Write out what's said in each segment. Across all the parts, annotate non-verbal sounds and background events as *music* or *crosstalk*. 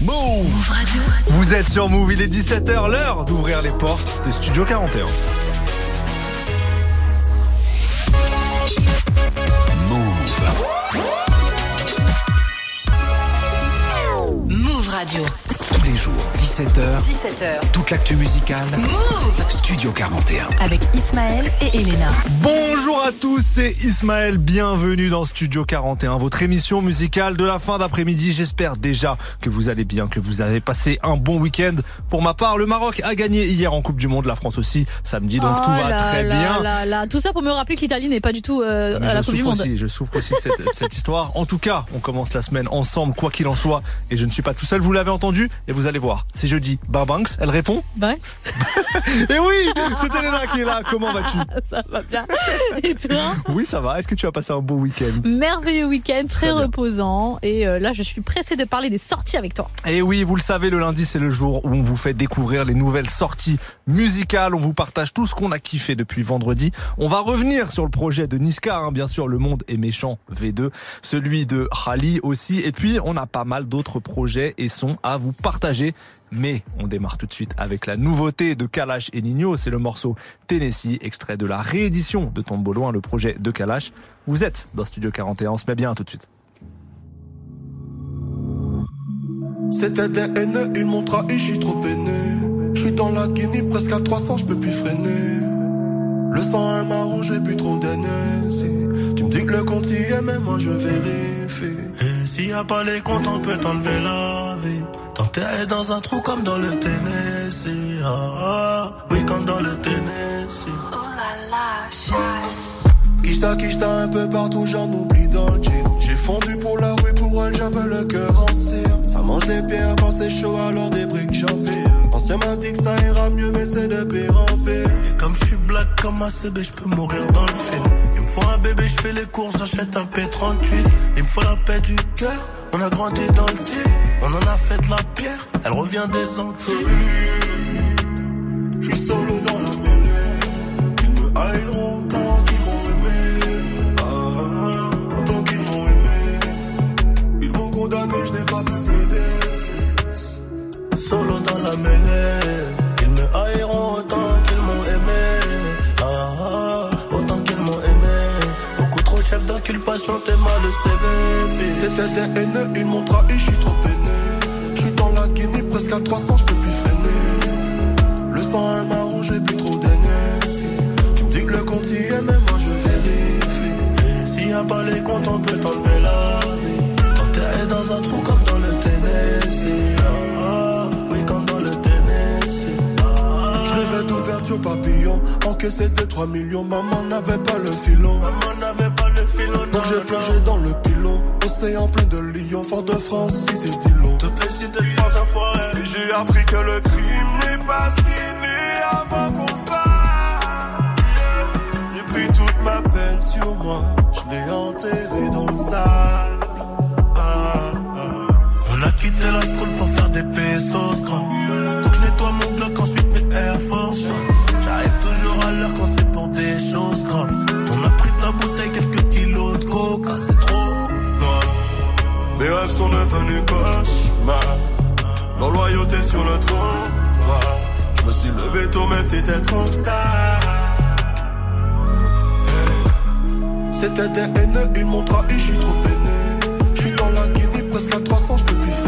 Move Radio. Vous êtes sur Move, il est 17h, l'heure d'ouvrir les portes de Studio 41. Move. Move Radio. Tous les jours, 17h. 17h. Toute l'actu musicale. Move Studio 41. Avec Ismaël et Elena. Bonjour à tous, c'est Ismaël. Bienvenue dans Studio 41, votre émission musicale de la fin d'après-midi. J'espère déjà que vous allez bien, que vous avez passé un bon week-end. Pour ma part, le Maroc a gagné hier en Coupe du Monde, la France aussi samedi, donc Oh tout va là très là bien. là là. Tout ça pour me rappeler que l'Italie n'est pas du tout euh, Mais à je la Coupe du souffre Monde. aussi, je souffre aussi de cette, cette histoire. En tout cas, on commence la semaine ensemble, quoi qu'il en soit. Et je ne suis pas tout seul, vous l'avez entendu. Et vous allez voir, c'est jeudi. Ben Banks, elle répond. Banks, *laughs* Et oui, c'est Elena qui est là. Comment vas-tu *laughs* ça va bien. Et toi Oui, ça va. Est-ce que tu as passé un beau week-end? Merveilleux week-end, très, reposant. Et euh, là, je suis pressée de parler des sorties avec toi. Et oui, vous le savez, le lundi, c'est le jour où on vous fait découvrir les nouvelles sorties musicales. On vous partage tout ce qu'on a kiffé depuis vendredi. On va revenir sur le projet de Niska, hein, bien sûr, Le Monde est méchant V2, celui de Khali aussi. Et puis, on a pas mal d'autres projets et sons à vous partager. Mais on démarre tout de suite avec la nouveauté de Kalash et Nino. C'est le morceau Tennessee, extrait de la réédition de Tombeau Loin, le projet de Kalash. Vous êtes dans Studio 41. On se met bien tout de suite. C'était des haineux, ils m'ont trahi, je suis trop peiné. Je suis dans la Guinée, presque à 300, je peux plus freiner. Le sang est marron, j'ai bu trop d'NS. Tu me dis que le compte y est, mais moi je vérifie. S'il y a pas les comptes, on peut t'enlever la vie. T'enterrer dans un trou comme dans le Tennessee. Ah, ah, oui, comme dans le Tennessee. Oh là là, chasse. Kishta, kishta, un peu partout, j'en oublie dans le jean. J'ai fondu pour la rue, pour elle, j'avais le cœur en cire. Ça mange des pierres quand c'est chaud, alors des briques j'empire. Ancien m'a dit que ça ira mieux, mais c'est de pire en pire. Et comme je suis black comme un CB, je peux mourir dans le film. Faut un bébé, je fais les courses, j'achète un P38. Il me faut la paix du cœur, on a grandi dans le tir. On en a fait de la pierre, elle revient des Antilles. Je suis solo dans la mêlée. Ils me haïront tant qu'ils m'ont aimé. Ah, tant qu'ils m'ont aimé. Ils m'ont condamné, je n'ai pas pu plaider. Solo dans la mêlée, t'es mal le CV. C'était des haineux, ils m'ont trahi, je suis trop peiné. Je suis dans la Guinée, presque à 300, je peux plus freiner. Le sang est marron, j'ai plus trop d'énergie. Tu me dis que le compte y est, mais moi je vérifie. S'il y a pas les comptes, on peut t'enlever la vie. T'enterrer dans un trou comme dans le Tennessee. Ah, oui, comme dans le Tennessee. Ah, Je rêvais d'ouverture papillon, encaissé 2-3 millions, maman n'avait pas le filon. Maman n'avait pas le filon, J'ai plongé dans le pilon, océan plein de lions, fort de France, cité d'Ilon. Toutes les cités de France enfoirées. Et j'ai appris que le crime n'est pas ce qu'il est avant qu'on fasse. J'ai pris toute ma peine sur moi, je l'ai enterré dans le sable. Ah, ah. On a quitté la school pour faire des pesos grands. Rêves sont devenus cauchemars. Nos loyauté sur le trottoir. Je me suis levé tôt, mais c'était trop tard. C'était des haineux, ils m'ont trahi, je suis trop peiné. Je suis dans la Guinée, presque à 300, je peux plus freiner.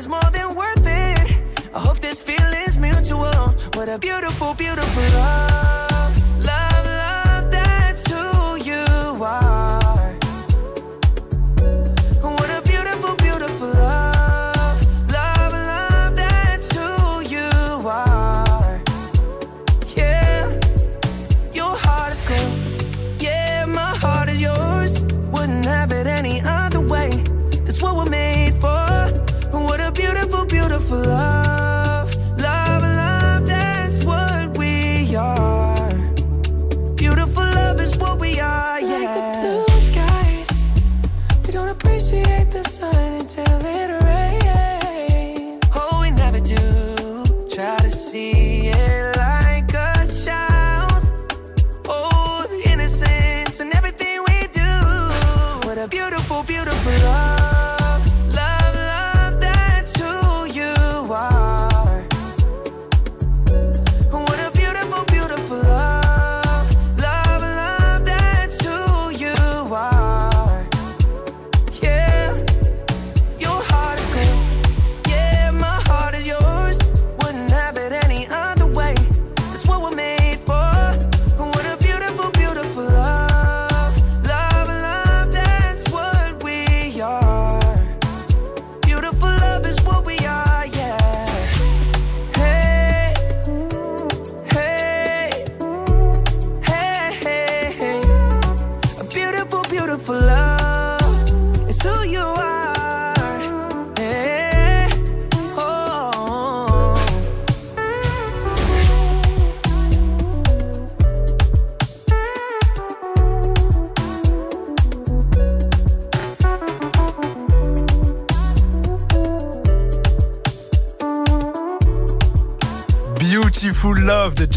Journey's more than worth it. I hope this feeling's mutual. What a beautiful, beautiful. Love,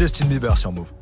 Justin Bieber sur Move.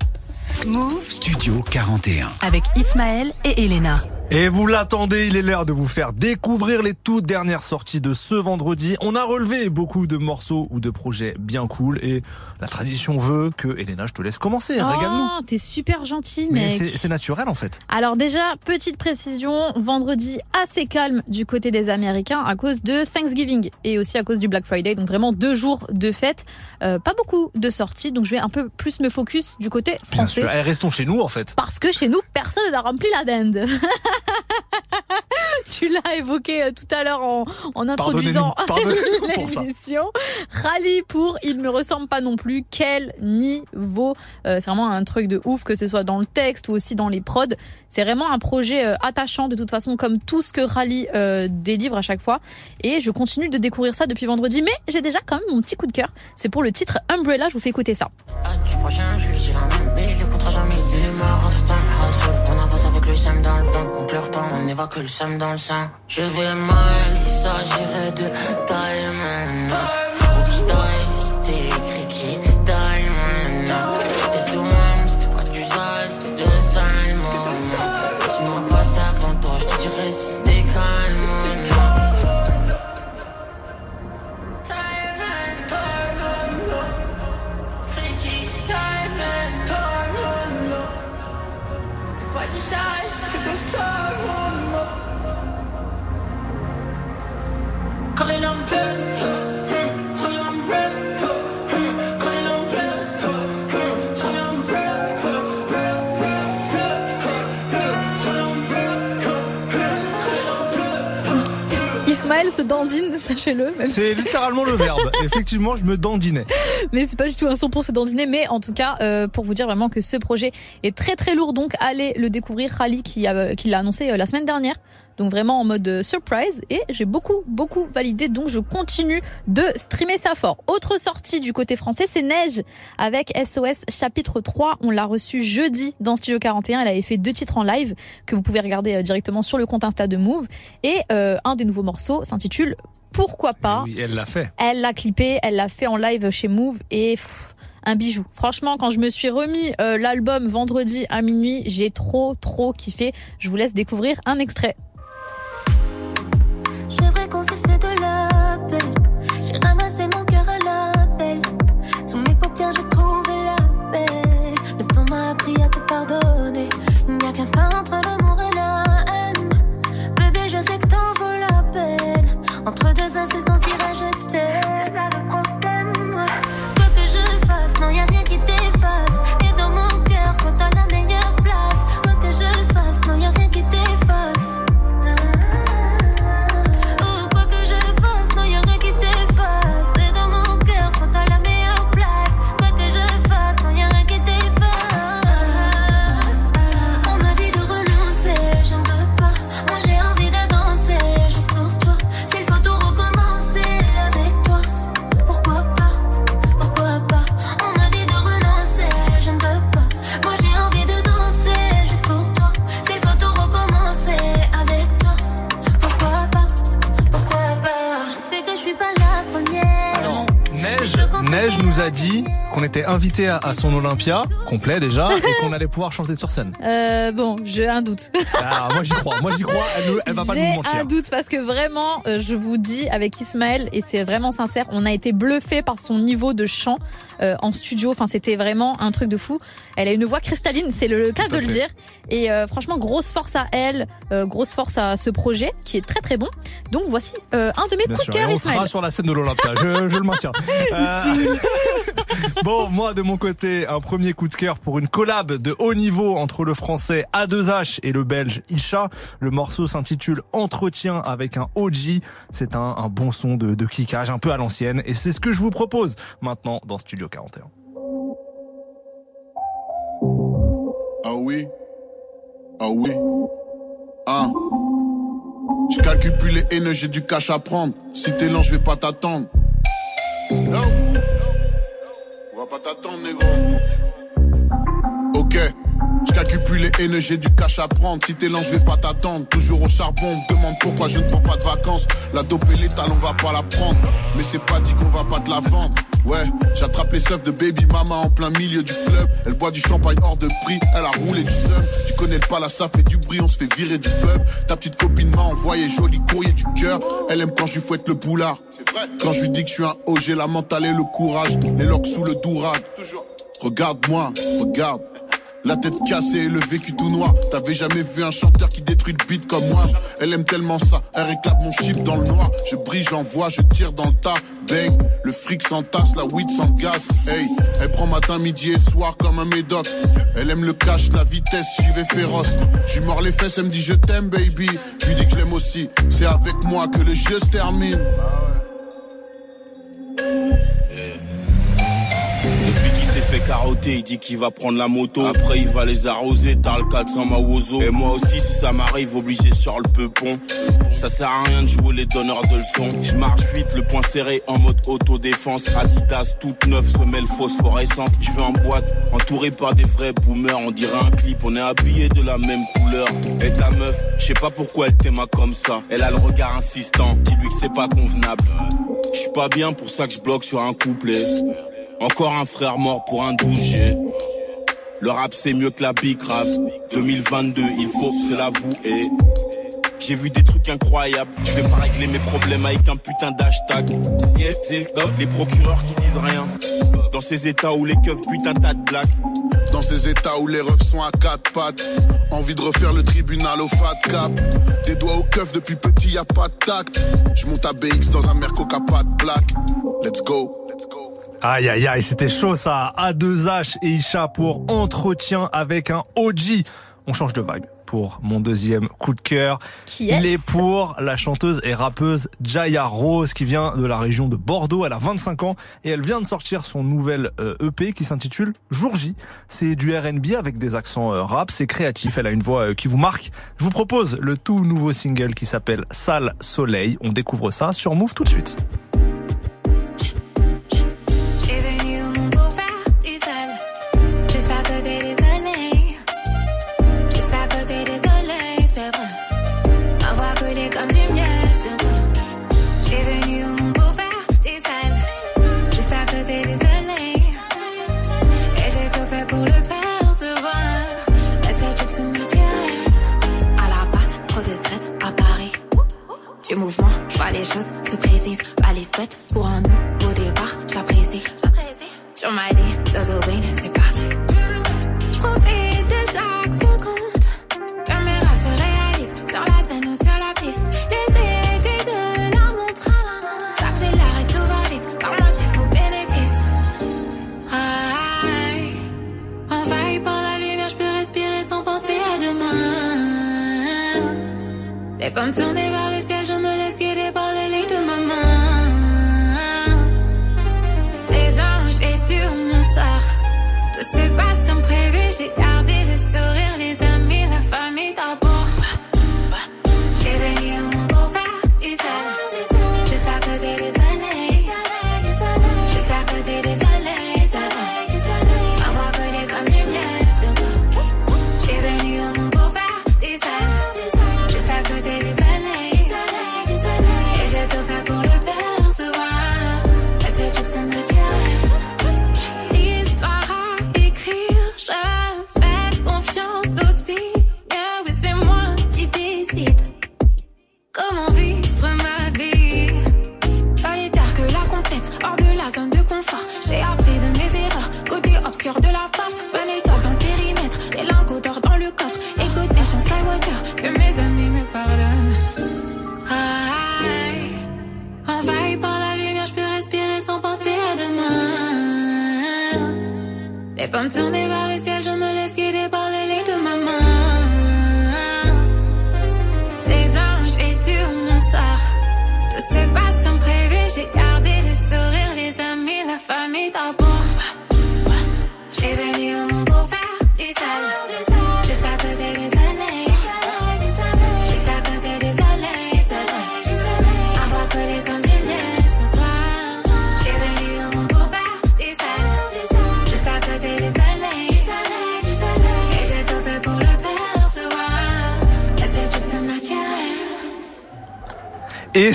Move Studio 41. avec Ismaël et Elena. Et vous l'attendez, il est l'heure de vous faire découvrir les toutes dernières sorties de ce vendredi. On a relevé beaucoup de morceaux ou de projets bien cool et la tradition veut que, Elena, je te laisse commencer, régale-nous. Oh, t'es super gentil, Mais mec. c'est c'est naturel en fait. Alors déjà, petite précision, vendredi assez calme du côté des Américains à cause de Thanksgiving et aussi à cause du Black Friday. Donc vraiment deux jours de fête, Euh, pas beaucoup de sorties. Donc je vais un peu plus me focus du côté Bien français. sûr. Eh, restons chez nous en fait. Parce que chez nous, personne n'a rempli la dinde. *laughs* *laughs* tu l'as évoqué euh, tout à l'heure en, en introduisant *laughs* l'émission. Rallye pour Il me ressemble pas non plus. Quel niveau Euh, C'est vraiment un truc de ouf, que ce soit dans le texte ou aussi dans les prods. C'est vraiment un projet euh, attachant de toute façon, comme tout ce que Rallye euh, délivre à chaque fois. Et je continue de découvrir ça depuis vendredi. Mais j'ai déjà quand même mon petit coup de cœur. C'est pour le titre Umbrella. Je vous fais écouter ça. Ah, du le seum dans le vent, on pleure pas, on évacue le seum dans le sang. Je vais mal, il s'agirait de Diamond. Se dandine, *laughs* sachez-le. C'est littéralement le verbe. *laughs* Effectivement, je me dandinais. mais c'est pas du tout un son pour se dandiner. Mais en tout cas, euh, pour vous dire vraiment que ce projet est très très lourd, donc allez le découvrir. Rally qui qui l'a annoncé euh, la semaine dernière. Donc vraiment en mode euh, surprise et j'ai beaucoup beaucoup validé donc je continue de streamer ça fort. Autre sortie du côté français c'est Neige avec SOS chapitre 3. On l'a reçu jeudi dans Studio 41. Elle avait fait deux titres en live que vous pouvez regarder euh, directement sur le compte Insta de Move et euh, un des nouveaux morceaux s'intitule Pourquoi pas? Oui, elle l'a fait. Elle l'a clippé, elle l'a fait en live chez Move et pff, un bijou. Franchement, quand je me suis remis euh, l'album vendredi à minuit, j'ai trop trop kiffé. Je vous laisse découvrir un extrait. J'ai ramassé mon cœur à l'appel. Sous mes paupières, j'ai trouvé la paix. Le temps m'a appris à te pardonner. Il n'y a qu'un pas entre l'amour et la haine. Bébé, je sais que t'en vaut la peine. Entre deux insultes, on Neige, nous a dit qu'on était invité à, à son Olympia, complet déjà, et *laughs* qu'on allait pouvoir chanter sur scène. Euh, bon, j'ai un doute. Ah, moi j'y crois, moi j'y crois, elle, elle va pas nous J'ai mentir. un doute parce que vraiment, euh, je vous dis avec Ismaël, et c'est vraiment sincère, on a été bluffé par son niveau de chant euh, en studio. Enfin, c'était vraiment un truc de fou. Elle a une voix cristalline, c'est le cas de le dire. Et euh, franchement, grosse force à elle, euh, grosse force à ce projet qui est très très bon. Donc voici un de mes Bien coups de cœur, on Ismaël. sera sur la scène de l'Olympia, je, je le maintiens. *laughs* *laughs* Bon, moi de mon côté, un premier coup de cœur pour une collab de haut niveau entre le français A2H et le belge Isha. Le morceau s'intitule Entretien avec un OG. C'est un, bon son de, de kickage un peu à l'ancienne et c'est ce que je vous propose maintenant dans Studio 41. Ah oui Ah oui Ah Je calcule plus les haineux, j'ai du cash à prendre. Si t'es lent, je vais pas t'attendre. No Pas t'attendre, négro. Ok. Je calcule plus les haineux, j'ai du cash à prendre. Si t'es lent, je vais pas t'attendre. Toujours au charbon, on me demande pourquoi je ne prends pas de vacances. La dope et l'étal, on va pas la prendre. Mais c'est pas dit qu'on va pas te la vendre. Ouais, j'attrape les seufs de baby mama en plein milieu du club. Elle boit du champagne hors de prix, elle a roulé du seum. Tu connais le palace, ça fait du bruit, on se fait virer du pub. Ta petite copine m'a envoyé joli courrier du cœur. Elle aime quand je lui fouette le boulard. C'est vrai. Quand je lui dis que je suis un haut, j'ai la mentale et le courage. Les locks sous le dourag. Toujours. Regarde-moi, regarde. La tête cassée et le vécu tout noir. T'avais jamais vu un chanteur qui détruit le beat comme moi. Elle aime tellement ça, elle réclame mon chip dans le noir. Je brille, j'envoie, je tire dans le tas. Bang, le fric s'entasse, la weed sans gaz. Hey, elle prend matin, midi et soir comme un médoc. Elle aime le cash, la vitesse, j'y vais féroce. J'y mords les fesses, elle me dit je t'aime, baby. Je lui dis que je l'aime aussi. C'est avec moi que le jeu se termine. S'est fait carotter, il dit qu'il va prendre la moto. Après, il va les arroser, t'as le 400 Mawozo. Et moi aussi, si ça m'arrive, obligé sur le peupon. Ça sert à rien de jouer les donneurs de leçons. Je marche vite, le poing serré en mode autodéfense. Adidas, toute neuve, semelle phosphorescente. Je vais en boîte, entouré par des vrais boomers. On dirait un clip, on est habillé de la même couleur. Et ta meuf, je sais pas pourquoi elle t'aima comme ça. Elle a le regard insistant, dis-lui que c'est pas convenable. Je suis pas bien pour ça que je bloque sur un couplet. Encore un frère mort pour un douché. Le rap c'est mieux que la big rap. 2022, il faut se l'avouer. J'ai vu des trucs incroyables. Je vais pas régler mes problèmes avec un putain d'hashtag. Les procureurs qui disent rien. Dans ces états où les keufs putain tas de blagues. Dans ces états où les refs sont à quatre pattes. Envie de refaire le tribunal au fat cap. Des doigts au keuf depuis petit, y a pas de tact. Je monte à BX dans un Merco a pas de plaque. Let's go. Aïe aïe aïe, c'était chaud ça. A2H et Isha pour entretien avec un OG. On change de vibe pour mon deuxième coup de cœur. Qui Il est est pour la chanteuse et rappeuse Jaya Rose qui vient de la région de Bordeaux. Elle a 25 ans et elle vient de sortir son nouvel euh, EP qui s'intitule Jour J. C'est du R&B avec des accents euh, rap. C'est créatif. Elle a une voix euh, qui vous marque. Je vous propose le tout nouveau single qui s'appelle Sale Soleil. On découvre ça sur Move tout de suite. Les choses se précisent. Pas les souhaite pour un nouveau départ, j'apprécie. Tu m'as dit, c'est parti. Je profite de chaque seconde. Que mes rêves se réalisent sur la scène ou sur la piste. Les aiguilles de la montre s'accélèrent et tout va vite. Par moi, j'ai faux bénéfice. Aïe. Envahi par la lumière, je peux respirer sans penser à demain. Les pommes tournées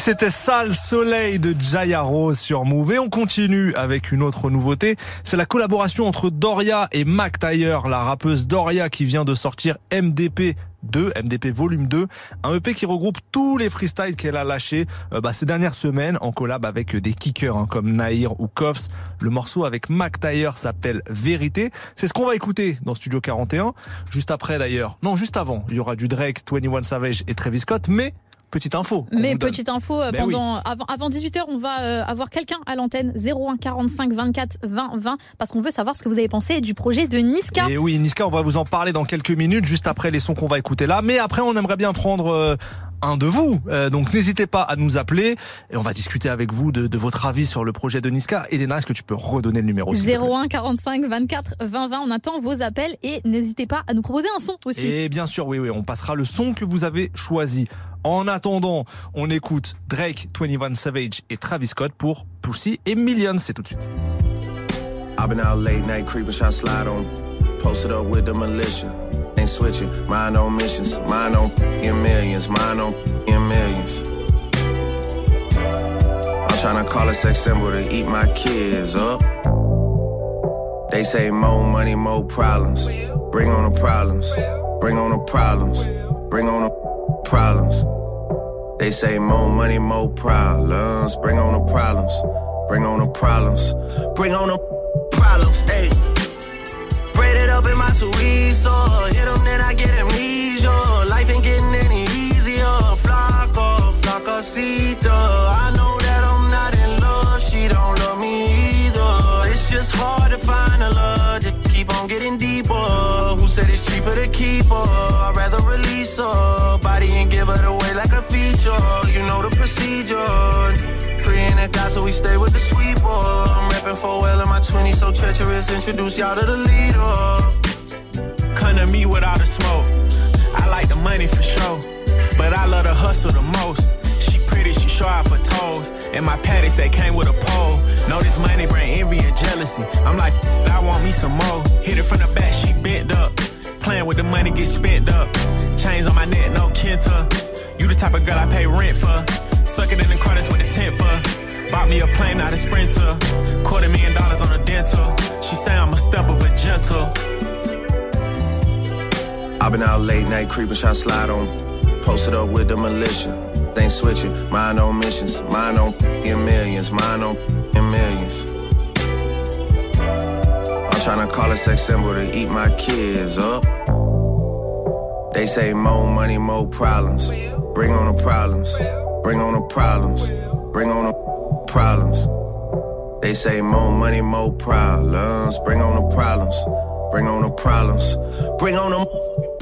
c'était Sale Soleil de Jaya Rose sur Move. Et on continue avec une autre nouveauté. C'est la collaboration entre Doria et Mac Taylor, la rappeuse Doria qui vient de sortir MDP 2, MDP volume 2, un EP qui regroupe tous les freestyles qu'elle a lâchés euh, bah, ces dernières semaines en collab avec des kickers hein, comme Nahir ou Koffs. Le morceau avec Mac Taylor s'appelle Vérité. C'est ce qu'on va écouter dans Studio 41. Juste après d'ailleurs, non juste avant, il y aura du Drake, 21 Savage et Travis Scott, mais petite info. Mais petite info, euh, Ben oui. pendant, avant, avant 18h, on va euh, avoir quelqu'un à l'antenne 01 45 24 20 20 parce qu'on veut savoir ce que vous avez pensé du projet de Niska. Et oui, Niska, on va vous en parler dans quelques minutes, juste après les sons qu'on va écouter là. Mais après, on aimerait bien prendre euh, un de vous. Euh, donc n'hésitez pas à nous appeler et on va discuter avec vous de, de votre avis sur le projet de Niska. Elena, est-ce que tu peux redonner le numéro s'il te plaît? 01 45 24 20 20. On attend vos appels et n'hésitez pas à nous proposer un son aussi. Et bien sûr, oui, oui, on passera le son que vous avez choisi. En attendant, on écoute Drake, 21 Savage et Travis Scott pour Pussy et Millions. C'est tout de suite. I've been out late night creeping, to slide on. Posted up with the militia. Ain't switching, mind on missions. Mine on in millions, mine on in millions. I'm trying to call a sex symbol to eat my kids up. They say more money, more problems. Bring on the problems. Bring on the problems. Bring on the problems. They say more money, more problems. Bring on the problems. Bring on the problems. Bring on the problems. Hey. Braided up in my Suizo. Hit them, then I get amnesia. Life ain't getting any easier. Flaco, flacosita. Uh. I know that I'm not in love. She don't love me either. It's just hard to find a love. Just keep on getting deeper. Who said it's cheaper to keep her? I'd rather release up. Body and give it away a feature. You know the procedure. Free in guy, so we stay with the sweet boy. I'm rapping for well in my 20s, so treacherous. Introduce y'all to the leader. Come to me without the smoke. I like the money for sure, but I love the hustle the most. She pretty, she out for toes. And my patties, they came with a pole. Know this money bring envy and jealousy. I'm like, I want me some more. Hit it from the back, she bent up. Playing with the money, get spent up. Chains on my neck, no Kenta. You the type of girl I pay rent for. Suck it in the that's what the tent for. Bought me a plane, not a sprinter. Quarter million dollars on a dental. She say I'm a stepper, but gentle. I've been out late night creeping, shot slide on. Posted up with the militia. Things switching, mine on missions, mine on in millions, mine on in millions. I'm tryna call a sex symbol to eat my kids up. They say more money, more problems. Bring on the problems. Bring on the problems. Bring on the problems. They say more money, more problems. Bring on the problems. Bring on the problems. Bring on them.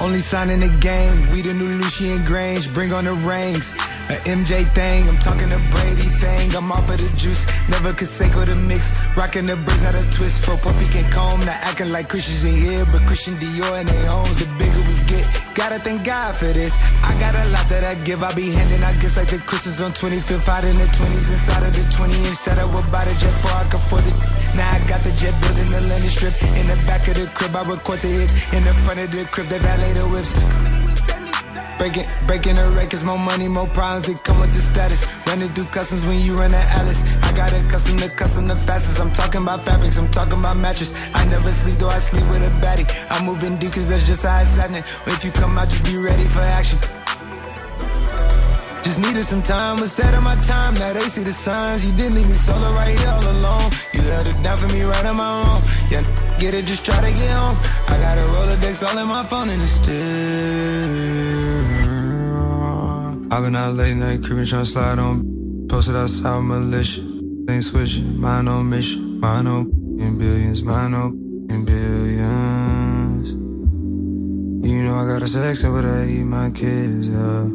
Only sign in the game, we the new Lucian Grange, bring on the rings. A MJ thing, I'm talking a Brady thing. I'm off of the juice, never Conseco the mix. Rocking the braids out of twist for Puffy can comb. Not acting like Christians in here, but Christian Dior and they homes. The bigger we get, gotta thank God for this. I got a lot that I give, I be handing out gifts like the Christmas on 25th out in the 20s inside of the 20 inch set. I would buy the jet for I can afford it. Now I got the jet building the landing strip. In the back of the crib, I record the hits. In the front of the crib, they valet the whips. Breaking, breaking the records, more money, more problems that come with the status. Running through customs when you run at Alice. I got a custom to custom the fastest. I'm talking about fabrics, I'm talking about mattress. I never sleep, though I sleep with a baddie. I'm moving deep cause that's just how it's happening. If you come out, just be ready for action. Just needed some time, was set on my time. Now they see the signs. You didn't leave me solo right here all alone. You held it down for me right on my own. Yeah, get it, just try to get home. I got a Rolodex all in my phone and it's still. I've been out late night, creeping, trying to slide on. Posted outside militia. Things switching, mine on mission. Mine on in billions, mine on in billions. You know I got a sex, but I eat my kids, yeah.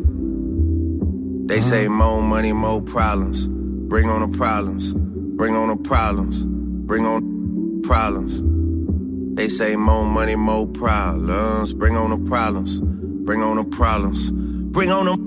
They say more money, more problems. Bring on the problems. Bring on the problems. Bring on problems. They say more money, more problems. Bring on the problems. Bring on the problems. Bring on them.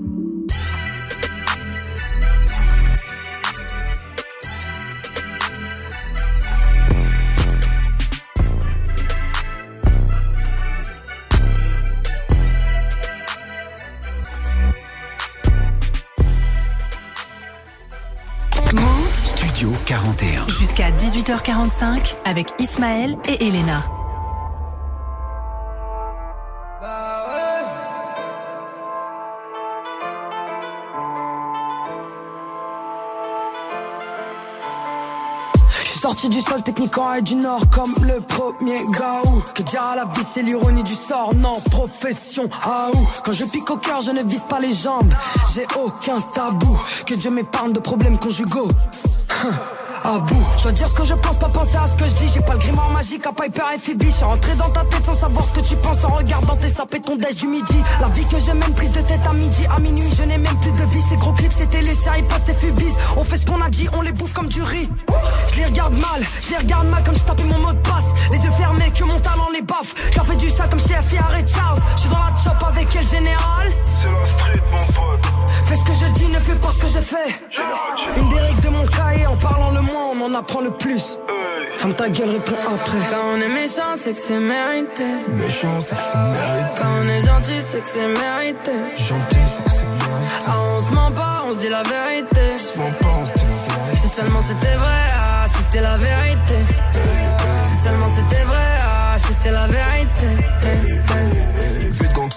18h45 avec Ismaël et Elena. Je suis sorti du sol techniquement et du nord comme le premier gaou. Que dire à la vie, c'est l'ironie du sort, non, profession, ah ou. Quand je pique au cœur, je ne vise pas les jambes. J'ai aucun tabou. Que Dieu m'épargne de problèmes conjugaux. À bout, je dois dire ce que je pense, pas penser à ce que je dis. J'ai pas le grimoire magique à Piper et Phoebe. Je suis rentré dans ta tête sans savoir ce que tu penses en regardant tes sapés ton déj du midi. La vie que je mène, prise de tête à midi, à minuit, je n'ai même plus de vie. Ces gros clips, c'était les séries potes, c'est Fubis. On fait ce qu'on a dit, on les bouffe comme du riz. Je les regarde mal, je les regarde mal comme je tapais mon mot de passe. Les yeux fermés, que mon talent les baffe. Je leur fais du ça comme si fait Ray Charles. Je suis dans la chop avec quel général? C'est la street, mon pote. Fais ce que je dis, ne fais pas ce que je fais. Une des règles de mon cahier, en parlant le moins, on en apprend le plus. Ferme ta gueule, réponds après. Quand on est méchant, c'est que c'est mérité. Méchant, c'est que c'est mérité. Quand on est gentil, c'est que c'est mérité. Gentil, c'est que c'est mérité. Ah, on se ment pas, on se dit la vérité. Se ment pas, on se dit la vérité. Si seulement c'était vrai, ah, si c'était la vérité. Si seulement c'était vrai, ah, si c'était la vérité.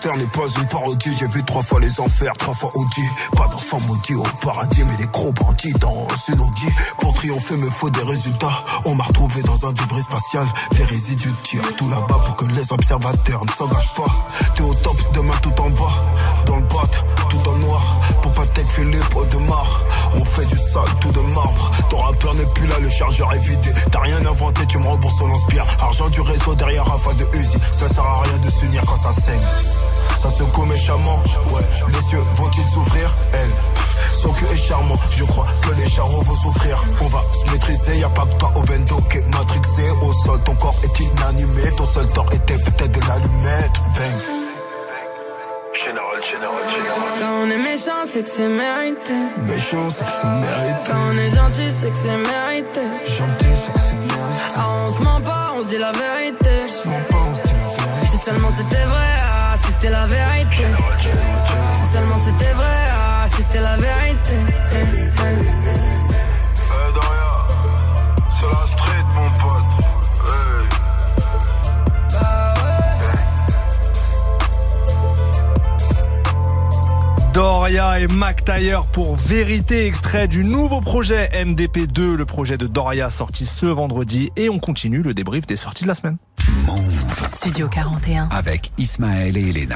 N'est pas une parodie. J'ai vu trois fois les enfers, trois fois Audi. Pas d'enfant maudit au paradis, mais des gros bandits dans une Audi. Pour triompher, me faut des résultats. On m'a retrouvé dans un débris spatial. Des résidus de tir tout là-bas pour que les observateurs ne s'engagent pas. T'es au top, demain tout en bas. Dans le noir. T'être fait pots de marre. On fait du sale, tout de marbre. Ton rappeur n'est plus là, le chargeur est vidé. T'as rien inventé, tu me rembourses personne inspire. Argent du réseau derrière Rafa de Uzi. Ça sert à rien de s'unir quand ça saigne. Ça secoue méchamment, ouais. Les yeux vont-ils s'ouvrir? Elle, son cul est charmant. Je crois que les charros vont souffrir. On va se maîtriser, y a pas de pas au bendo qui est matrixé. Au sol, ton corps est inanimé. Ton seul tort était peut-être de l'allumette. C'est que c'est mérité. Méchant, c'est que c'est mérité. Quand on est gentil, c'est que c'est mérité. Gentil, c'est que c'est mérité. Ah, on se ment pas, on se dit la vérité. On se ment pas, on se dit la vérité. Si seulement c'était vrai, ah, si c'était la vérité. Si seulement c'était vrai, ah, si c'était la vérité. Doria et Mac Taylor pour Vérité, extrait du nouveau projet MDP2, le projet de Doria sorti ce vendredi. Et on continue le débrief des sorties de la semaine. Studio 41. Avec Ismaël et Elena.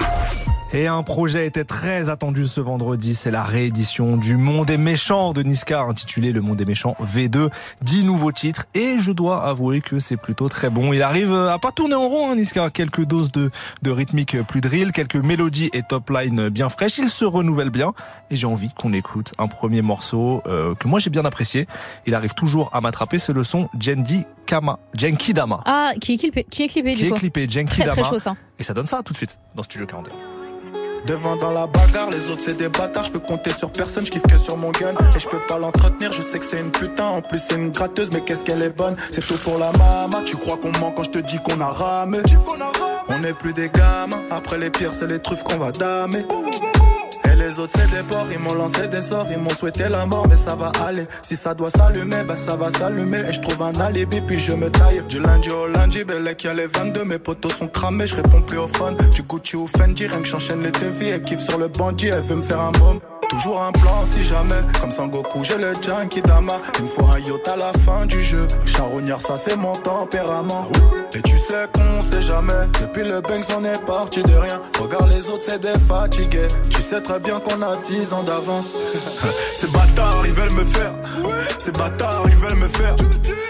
Et un projet était très attendu ce vendredi, c'est la réédition du Monde est méchant de Niska, intitulé Le Monde est méchant V2, 10 nouveaux titres, et je dois avouer que c'est plutôt très bon. Il arrive à pas tourner en rond, hein, Niska, quelques doses de, de rythmique plus drill, quelques mélodies et top line bien fraîches, il se renouvelle bien, et j'ai envie qu'on écoute un premier morceau euh, que moi j'ai bien apprécié. Il arrive toujours à m'attraper, c'est le son Jendi Kama, Genki Dama. Ah, qui est clippé, qui est clippé Qui du est coup. clippé, Très Dama. très chaud ça. Et ça donne ça tout de suite dans Studio 41. Devant dans la bagarre, les autres c'est des bâtards, je peux compter sur personne, je kiffe que sur mon gun. Et je peux pas l'entretenir, je sais que c'est une putain, en plus c'est une gratteuse, mais qu'est-ce qu'elle est bonne. C'est tout pour la mama, tu crois qu'on ment quand je te dis qu'on a ramé? On n'est plus des gamins, après les pires c'est les truffes qu'on va damer les autres c'est des porcs, ils m'ont lancé des sorts, ils m'ont souhaité la mort, mais ça va aller. Si ça doit s'allumer, bah ça va s'allumer. Et je trouve un alibi, puis je me taille. Du lundi au lundi, Bellec, y'a les 22, mes potos sont cramés, je réponds plus au phone. Du Gucci ou Fendi, rien que j'enchaîne les devis, et kiffe sur le bandit, elle veut me faire un môme. Toujours un plan si jamais, comme Sangoku, j'ai le Dama. Il me faut un yacht à la fin du jeu. Charognard, ça c'est mon tempérament. Et tu sais qu'on sait jamais. Depuis le Banks, on est parti de rien. Regarde les autres, c'est des fatigués. Tu sais très bien qu'on a 10 ans d'avance. *laughs* Ces bâtards, ils veulent me faire. Ces bâtards, ils veulent me faire.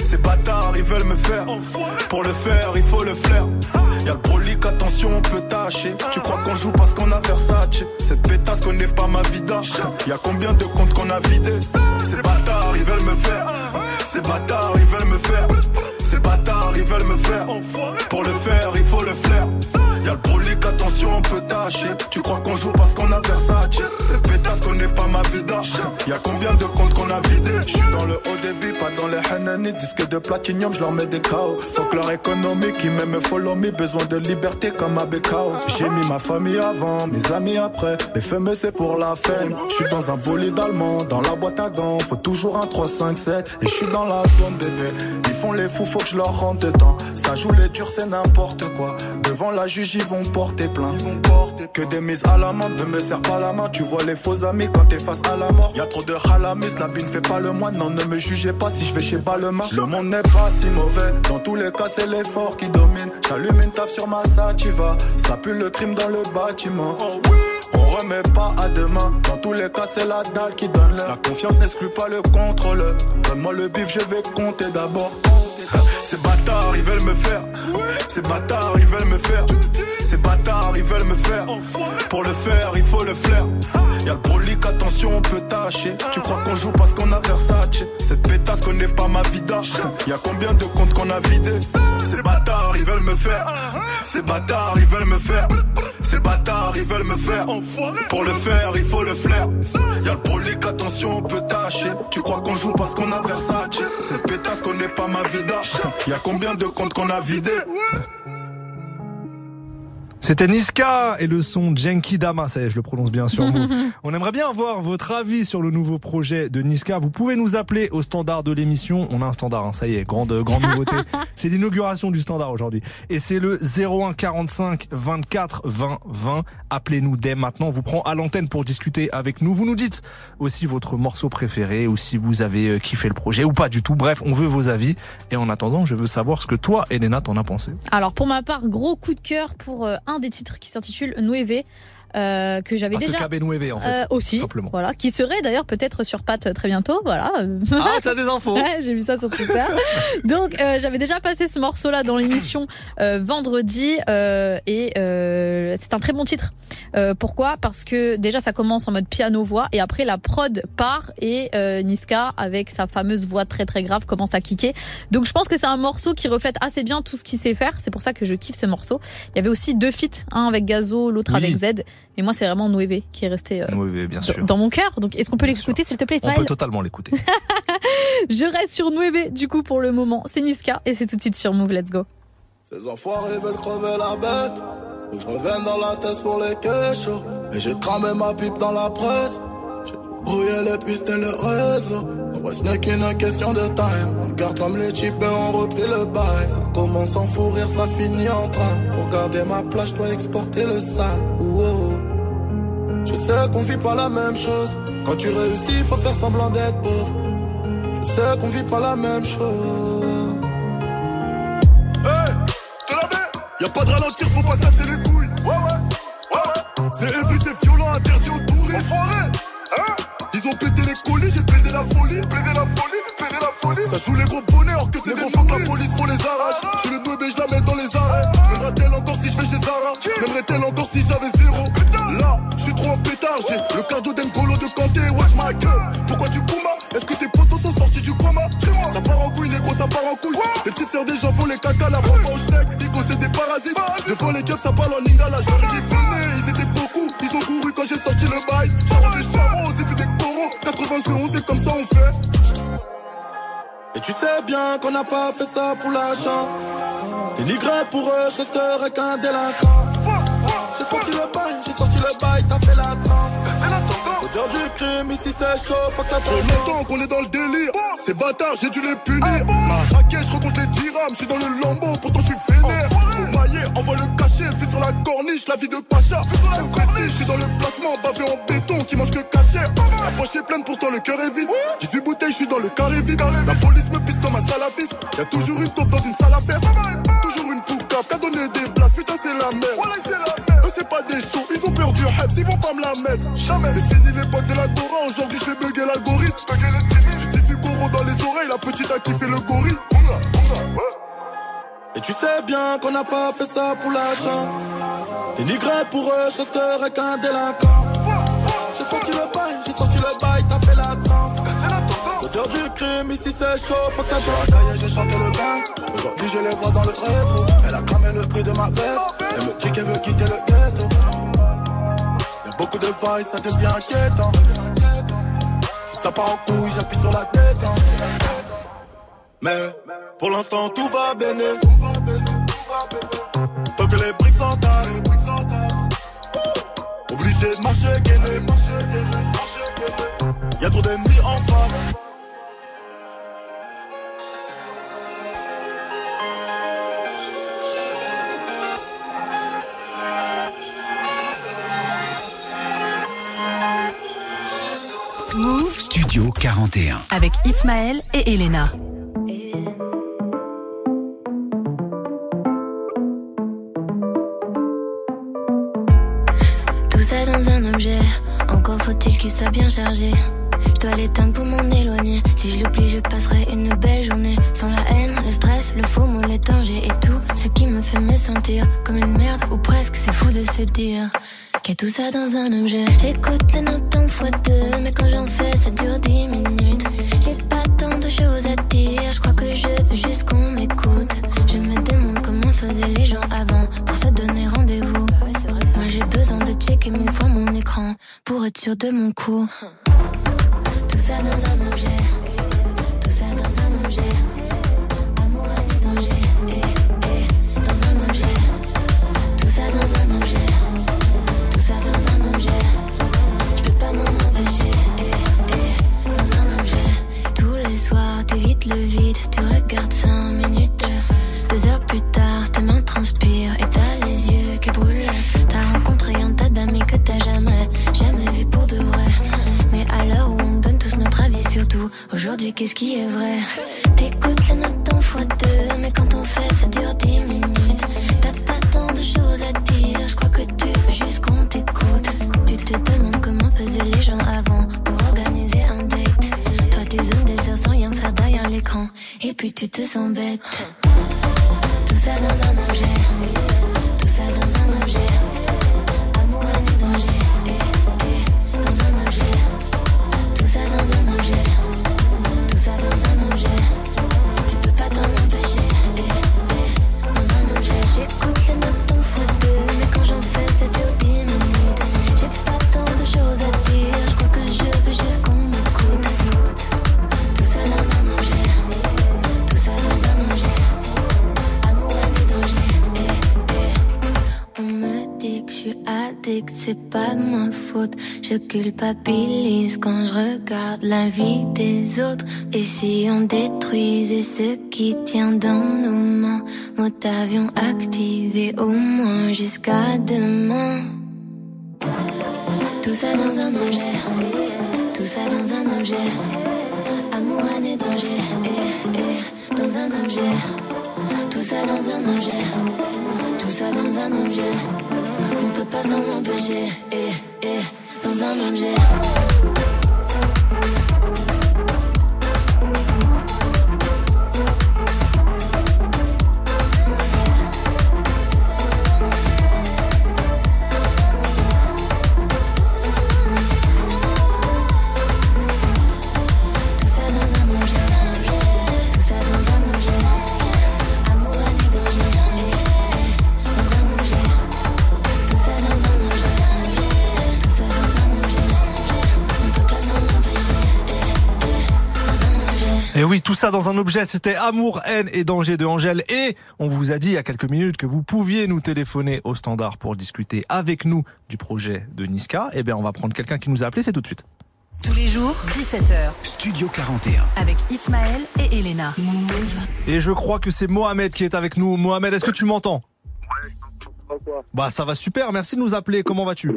Ces bâtards, ils veulent me faire. Pour le faire, il faut le flair. Y'a le brolic, attention, on peut tâcher. Tu crois qu'on joue parce qu'on a Versace? Cette pétasse connaît pas ma vida. Y'a combien de comptes qu'on a vidés? Ces bâtards, ils veulent me faire. Ces bâtards, ils veulent me faire. Ces bâtards, ils veulent me faire. Pour le faire, il faut le flair. Y'a le brolic, attention, on peut tâcher. Tu crois qu'on joue parce qu'on a Versace? Cette pétasse connaît pas ma vida. Y'a combien de comptes qu'on a vidés? Je suis dans le haut débit, pas dans les Hanani. Disque de platinium, je leur mets des KO. Fuck leur économie qui m'aime follow me. Besoin de liberté comme à BKO. J'ai mis ma famille avant, mes amis après. Les fameux, c'est pour la fame. Je suis dans un bolide allemand, dans la boîte à gants. Faut toujours un 3, 5, 7. Et je suis dans la zone bébé. Ils font les fous, faut que je leur rentre dedans. Ça joue les durs, c'est n'importe quoi. Devant la juge, ils vont porter plainte. Ils vont porter que des mises à la main. Ne me serre pas la main. Tu vois les faux amis quand t'es face à la mort. Y a trop de halamis, la bine fait pas le moine. Non, ne me jugez pas si je vais chez Balmain. Le monde n'est pas si mauvais. Dans tous les cas, c'est l'effort qui domine. J'allume une taf sur ma sativa. Ça pue le crime dans le bâtiment. On remet pas à demain. Dans tous les cas, c'est la dalle qui donne l'heure. La confiance n'exclut pas le contrôle. Donne-moi le bif, je vais compter d'abord. Ces bâtards, ils veulent me faire. Ces bâtards, ils veulent me faire. Ces bâtards, ils veulent me faire. Pour le faire, il faut le flair. Y'a le brolic, attention, on peut tâcher. Tu crois qu'on joue parce qu'on a Versace? Cette pétasse connaît pas ma vida. Y'a combien de comptes qu'on a vidés? Ces bâtards, ils veulent me faire. Ces bâtards, ils veulent me faire. Ces bâtards, ils veulent me faire. Pour le faire, il faut le flair. Y'a le brolic, attention, on peut tâcher. Tu crois qu'on joue parce qu'on a Versace? Cette pétasse connaît pas ma vida. Y'a combien de comptes qu'on a vidés? C'était Niska et le son Genki Dama, ça y est, je le prononce bien sur vous. *laughs* On aimerait bien avoir votre avis sur le nouveau projet de Niska. Vous pouvez nous appeler au standard de l'émission. On a un standard, hein, ça y est, grande grande nouveauté. *laughs* C'est l'inauguration du standard aujourd'hui. Et c'est le 01 45 24 20 20. Appelez-nous dès maintenant. On vous prend à l'antenne pour discuter avec nous. Vous nous dites aussi votre morceau préféré ou si vous avez euh, kiffé le projet ou pas du tout. Bref, on veut vos avis. Et en attendant, je veux savoir ce que toi, Elena, t'en as pensé. Alors pour ma part, gros coup de cœur pour euh, un des titres qui s'intitule Nueve. Euh, que j'avais déjà que KB Nueve, en fait. Euh, aussi, Simplement. voilà, qui serait d'ailleurs peut-être sur patte très bientôt, voilà. Ah, *laughs* t'as des infos. Ouais, j'ai vu ça sur Twitter. *laughs* Donc euh, j'avais déjà passé ce morceau-là dans l'émission euh, vendredi euh, et euh, c'est un très bon titre. Euh, pourquoi? Parce que déjà ça commence en mode piano voix et après la prod part et euh, Niska avec sa fameuse voix très très grave commence à kicker. Donc je pense que c'est un morceau qui reflète assez bien tout ce qu'il sait faire. C'est pour ça que je kiffe ce morceau. Il y avait aussi deux feats, un avec Gazo, l'autre Oui. avec Z. Mais moi c'est vraiment Nueve qui est resté euh, Oui, bien sûr. dans mon cœur. Donc est-ce qu'on peut l'écouter s'il te plaît On Ismaël peut totalement l'écouter. *laughs* Je reste sur Nueve du coup pour le moment. C'est Niska et c'est tout de suite sur Move. Let's go. Ces enfoirés veulent crever la bête. Faut que je revienne dans la tête pour les kéchos. Et j'ai cramé ma pipe dans la presse. J'ai brouillé les pistes et le réseau. En vrai, ce n'est qu'une question de time. On regarde comme les types et on replie le bail. Ça commence en fou rire, ça finit en drame. Pour garder ma place, je dois exporter le sale. Ouh, oh. Je sais qu'on vit pas la même chose. Quand tu réussis, faut faire semblant d'être pauvre. Je sais qu'on vit pas la même chose. Hey, te la mets Y'a pas de ralentir, faut pas casser les couilles. Ouais, ouais, ouais. C'est heavy, c'est violent, interdit aux touristes. Hein? Ils ont pété les colis, j'ai pété la folie. Pété la folie, pété la folie. Ça joue les gros bonnets, alors que c'est des gros que la police, faut les arrache. Je suis le bébé, je la mets dans les arrêts. M'aimerait-elle encore si je vais chez Zara? M'aimerait-elle encore si j'avais zéro? je en le cardio d'Engolo de Kanté, wesh ma gueule. Pourquoi tu coumas Est-ce que tes potos sont sortis du coma? Ça part en couille, les gros, ça part en couille. Les petites sœurs des gens font les caca, la bombe au schneck. Ico, c'est des parasites. Devant les keufs, ça parle en lingala. J'aurais dit venez, ils étaient beaucoup. Ils ont couru quand j'ai sorti le bail. Charles charmants, j'ai vu des coraux. 91, c'est comme ça on fait. Et tu sais bien qu'on n'a pas fait ça pour l'argent. Dénigré pour eux, je resterai qu'un délinquant. J'ai sorti le bail, j'ai sorti le bail, L'odeur du crime, ici c'est chaud, fuck la Trop longtemps qu'on est dans le délire. Ces bâtards, j'ai dû les punir. Ma raquette, je rencontre les dirhams, je suis dans le lambeau, pourtant je suis vénère. Faut mailler, envoie le cachet, vu sur la corniche, la vie de Pacha. J'ai prestige, je suis dans le placement, bavé en béton, qui mange que cachet. La poche est pleine, pourtant le cœur est vide. 18 bouteilles, je suis dans le carré vide. La police me pisse comme un salafiste. Y'a toujours une taupe dans une salle à faire. Toujours une poucave, qu'a donné des places, putain c'est la merde. Pas des shows, ils ont peur du hype, ils vont pas me la mettre. Jamais. C'est fini l'époque de la Torah, aujourd'hui je fais bugger l'algorithme. Je suis goro dans les oreilles, la petite a kiffé le gorille. Et tu sais bien qu'on n'a pas fait ça pour l'argent. Dénigré pour eux, je resterai qu'un délinquant. J'ai sorti le bail, j'ai sorti le bail, t'as fait la danse. L'odeur du crime, ici c'est chaud, faut qu'à la cahier, j'ai chanté le bain. Aujourd'hui je les vois dans le rétro. Elle a cramé le prix de ma veste. Elle me dit qu'elle veut quitter le ghetto. Y'a beaucoup de failles, ça devient inquiétant. Si ça part en couille, j'appuie sur la tête. hein. Mais pour l'instant tout va bien. Tant que les briques s'entassent. Obligé de marcher gainé. Y'a trop d'ennemis en face. Move Studio 41. avec Ismaël et Elena. Tout ça dans un objet, encore faut-il qu'il soit bien chargé. Je dois l'éteindre pour m'en éloigner. Si je l'oublie, je passerai une belle journée. Sans la haine, le stress, le faux mot, les dangers et tout ce qui me fait me sentir comme une merde ou presque. C'est fou de se dire a tout ça dans un objet. J'écoute les notes en fois deux, mais quand j'en fais, ça dure dix minutes. J'ai pas tant de choses à dire, je crois que je veux juste qu'on m'écoute. Je me demande comment faisaient les gens avant pour se donner rendez-vous. Moi j'ai besoin de checker mille fois mon écran pour être sûr de mon coup. Tout ça dans un objet. Aujourd'hui, qu'est-ce qui est vrai? T'écoutes les notes en fois deux, mais quand on fait, ça dure dix minutes. T'as pas tant de choses à dire, je crois que tu veux juste qu'on t'écoute. Tu te demandes comment faisaient les gens avant pour organiser un date. Toi, tu zoomes des heures sans rien faire derrière l'écran, et puis tu te sens bête. Tout ça dans un objet, tout ça dans un objet. Je culpabilise quand je regarde la vie des autres. Et si on détruisait ce qui tient dans nos mains, mode avion activé au moins jusqu'à demain. Tout ça dans un objet, tout ça dans un objet. Amour, et danger, eh, eh, dans un objet. Tout ça dans un objet, tout ça dans un objet. On peut pas s'en empêcher, eh, eh, dans un objet. Ça dans un objet, c'était Amour, haine et danger de Angèle. Et on vous a dit il y a quelques minutes que vous pouviez nous téléphoner au standard pour discuter avec nous du projet de Niska. Eh bien, on va prendre quelqu'un qui nous a appelé, c'est tout de suite. Tous les jours, 17h, Studio 41. avec Ismaël et Elena. Et je crois que c'est Mohamed qui est avec nous. Mohamed, est-ce que tu m'entends? Bah ça va super, merci de nous appeler. Comment vas-tu?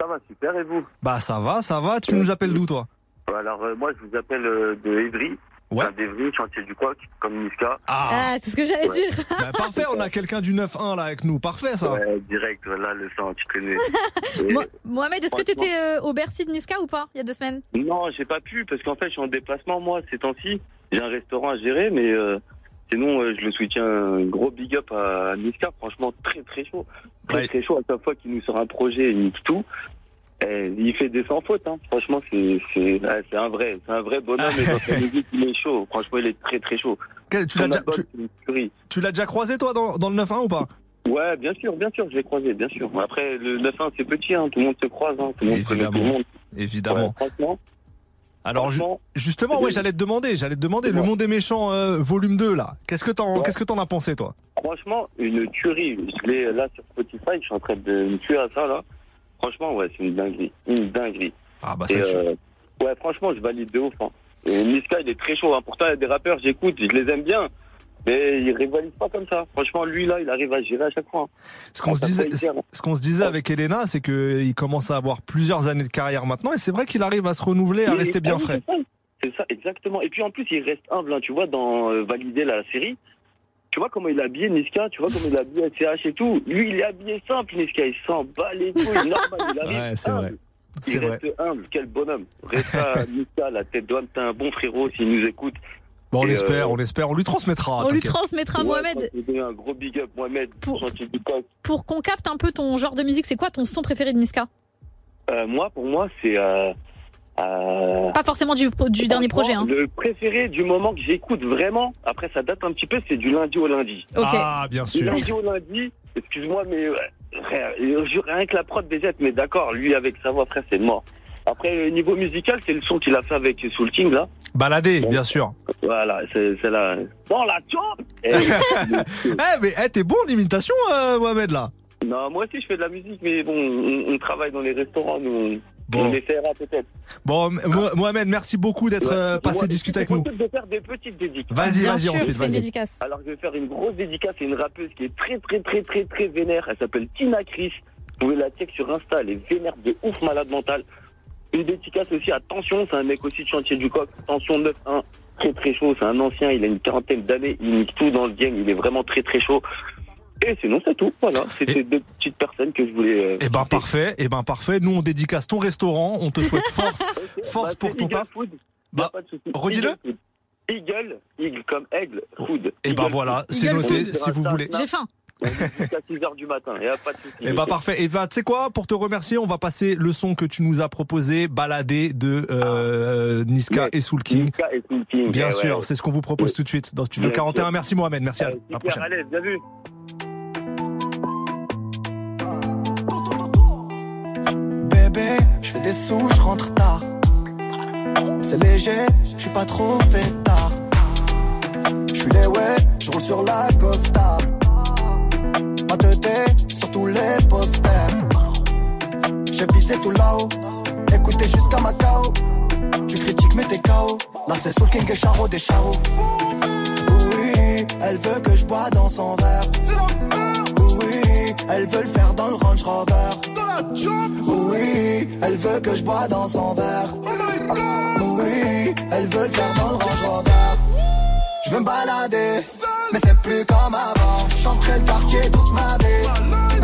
Ça va super et vous? Bah ça va, ça va. Tu nous appelles d'où toi? Alors euh, moi je vous appelle euh, de Évry. Ouais. Enfin, d'Evry, chantier du Coq, comme Niska. Ah, c'est ce que j'allais Ouais. dire. Bah, parfait, on a quelqu'un du 9-1 là avec nous. Parfait ça. Ouais, direct, là le sang, tu connais. Et- *laughs* Mo- Mohamed, est-ce que tu étais euh, au Bercy de Niska ou pas il y a deux semaines? Non, j'ai pas pu parce qu'en fait je suis en déplacement moi ces temps-ci. J'ai un restaurant à gérer, mais euh, sinon euh, je le soutiens. Un gros big up à Niska, franchement très très chaud, très Ouais. très chaud. À chaque fois qu'il nous sort un projet, il nique tout. Et il fait des sans fautes, hein. franchement c'est c'est un vrai, c'est un vrai bonhomme et dans sa musique il est chaud. Franchement il est très très chaud. Quel- tu l'as déjà, tu, tu l'as croisé toi dans, dans le 9-1 ou pas? Ouais, bien sûr, bien sûr, je l'ai croisé, bien sûr. Après, le 9-1, c'est petit, hein, tout le monde se croise, hein, tout le monde connaît tout le Évidemment. monde. Évidemment. Ouais, franchement, Alors ju- justement, ouais, j'allais te demander, j'allais te demander le monde des méchants euh, volume 2 là. Qu'est-ce que t'en Ouais. qu'est-ce que t'en as pensé toi? Franchement, une tuerie. Je l'ai là sur Spotify, je suis en train de me tuer à ça, là. Franchement, ouais, c'est une dinguerie. Une dinguerie. Ah bah ça euh, ouais, franchement, je valide de ouf. Hein. Et Niska, il est très chaud. Hein. Pourtant, il y a des rappeurs, j'écoute, je les aime bien. Mais ils rivalisent pas comme ça. Franchement, lui, là, il arrive à gérer à chaque fois. hein. Ce qu'on se disait, il ce qu'on se disait avec Elena, c'est que il commence à avoir plusieurs années de carrière maintenant, et c'est vrai qu'il arrive à se renouveler, à rester bien ah frais. c'est ça. C'est ça, exactement. Et puis en plus, il reste humble. hein. Tu vois, dans euh, Valider la série, tu vois comment il est habillé, Niska? Tu vois comment il est habillé SCH et tout? Lui, il est habillé simple, Niska. Il s'en bat les couilles. *laughs* Normal, il arrive Ouais, c'est vrai. C'est Il vrai. reste humble. Quel bonhomme. Reste à *laughs* Niska, la tête d'homme. T'es un bon frérot s'il nous écoute. Bon, on l'espère, euh, on l'espère, on lui transmettra. On lui transmettra Ouais, Mohamed. un gros big up, Mohamed, Pour-. Pour qu'on capte un peu ton genre de musique, c'est quoi ton son préféré de Niska? Euh, moi, pour moi, c'est. Euh, euh, Pas forcément du, du dernier projet. Hein. Le préféré du moment que j'écoute vraiment, après ça date un petit peu, c'est du lundi au lundi. Ah, bien Du sûr. lundi au lundi, excuse-moi, mais frère, euh, je- rien que la prod des jets, mais d'accord, lui avec sa voix, frère, c'est mort. Après, niveau musical, c'est le son qu'il a fait avec Soul King, là. Baladé, bien sûr. Voilà, c'est c'est là. Dans la chop *laughs* Eh, mais eh, t'es bon en imitation, euh, Mohamed, là. Non, moi aussi, je fais de la musique, mais bon, on, on travaille dans les restaurants, nous, on, Bon. on essaiera peut-être. Bon, Mo- Mohamed, merci beaucoup d'être euh, passé Moi, discuter avec c'est nous. possible de faire des petites dédicaces. Vas-y, vas-y, une vas-y. dédicace. Alors, je vais faire une grosse dédicace à une rappeuse qui est très, très, très, très, très vénère. Elle s'appelle Tina Chris. Vous pouvez la check sur Insta. Elle est vénère de ouf, malade mentale. Une dédicace aussi à Tension. C'est un mec aussi de chantier du coq. Tension 9-1. Très, très chaud. C'est un ancien. Il a une quarantaine d'années. Il nique tout dans le game. Il est vraiment très, très chaud. Et sinon, c'est tout. Voilà. C'était deux petites personnes que je voulais. euh, Eh ben citer. parfait, eh ben parfait. Nous on dédicace ton restaurant, on te souhaite *laughs* force, force bah, pour ton Eagle taf. Food. Bah, redis-le. Eagle. Eagle, comme aigle, food. Et ben voilà, c'est noté Food. si vous voulez. J'ai faim. Jusqu'à 6h du matin, y a pas de souci. Et bah parfait. Et bah tu sais quoi, pour te remercier, on va passer le son que tu nous as proposé, Baladé de euh, Niska Yes. et Soul King. Niska et Soul King, Bien ouais, sûr, ouais. c'est ce qu'on vous propose tout de suite dans Studio Bien 41. sûr. Merci Mohamed, merci à Euh, la prochaine. allez, bien vu. Bébé, je fais des sous, je rentre tard. C'est léger, je suis pas trop fait tard. Je suis les ouais, je roule sur la Costa. Ma tête sur tous les posters. J'ai visé tout là-haut, écoutez jusqu'à Macao. Tu critiques mais t'es KO. Là c'est Soul King et Charo des Charo. Oui, elle veut que je bois dans son verre. Oui, elle veut le faire dans le Range Rover. Oui, elle veut que je bois dans son verre. Oui, elle veut le faire dans le Range Rover. Je veux me balader, mais c'est plus comme avant. Chanterai le quartier toute ma vie,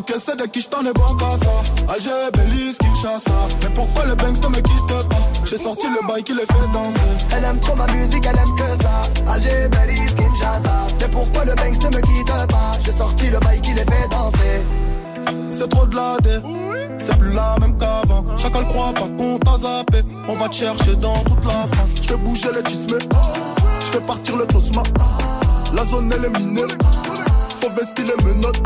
Encaissé de qui j't'en ai bon qu'à ça. Alger, Belize, Kinshasa Mais pourquoi le Banks ne me quitte pas? J'ai sorti le bail qui les fait danser. Elle aime trop ma musique, elle aime que ça. Alger, Belize, Kinshasa. Mais pourquoi le Banks ne me quitte pas? J'ai sorti le bail qui les fait danser. C'est trop de la dé. C'est plus la même qu'avant. Chacun le croit pas qu'on t'a zappé. On va te chercher dans toute la France. Je fais bouger les tismes. Je fais partir le tosma. La zone elle est minée Faut vestir les menottes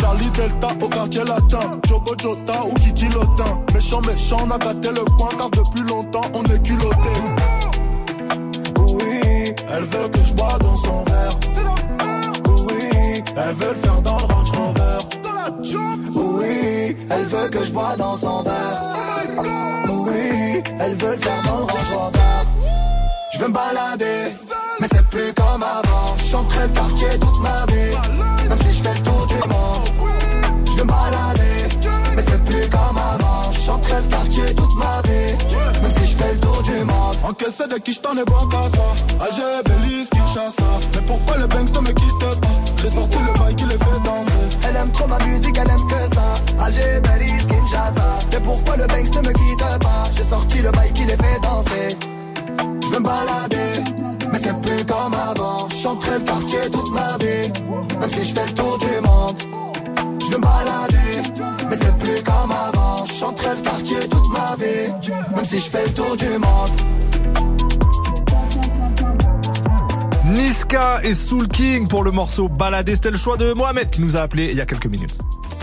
Charlie Delta au quartier latin Jogo Jota ou Kiki Lotin Méchant méchant on a gâté le coin Car depuis longtemps on est culotté Oui Elle veut que je bois dans son verre Oui Elle veut le faire dans le Range Rover Oui, elle veut que je bois dans son verre. Oui, elle veut le faire dans le Range Rover. Je veux me balader, mais c'est plus comme avant. Je chanterai le quartier toute ma vie, même si je fais le tour du monde. Je veux me balader, mais c'est plus comme avant. Je chanterai le quartier toute ma vie, même si je fais le tour du monde. Encaissé de qui j't'en ai bon qu'à ça Alger, Belize, Kinshasa Mais pourquoi le Banks ne me quitte pas? J'ai sorti le bail qui les fait danser Elle aime trop ma musique, elle aime que ça. Alger, Belize, Kinshasa. Mais pourquoi le Banks ne me quitte pas? J'ai sorti le bail qui les fait danser. Je veux me balader, mais c'est plus comme avant. Je chanterai le quartier toute ma vie, même si je fais le tour du monde. Je veux me balader, mais c'est plus comme avant. Je chanterai le quartier toute ma vie, même si je fais le tour du monde. Niska et Soul King pour le morceau Baladé. C'était le choix de Mohamed qui nous a appelé il y a quelques minutes.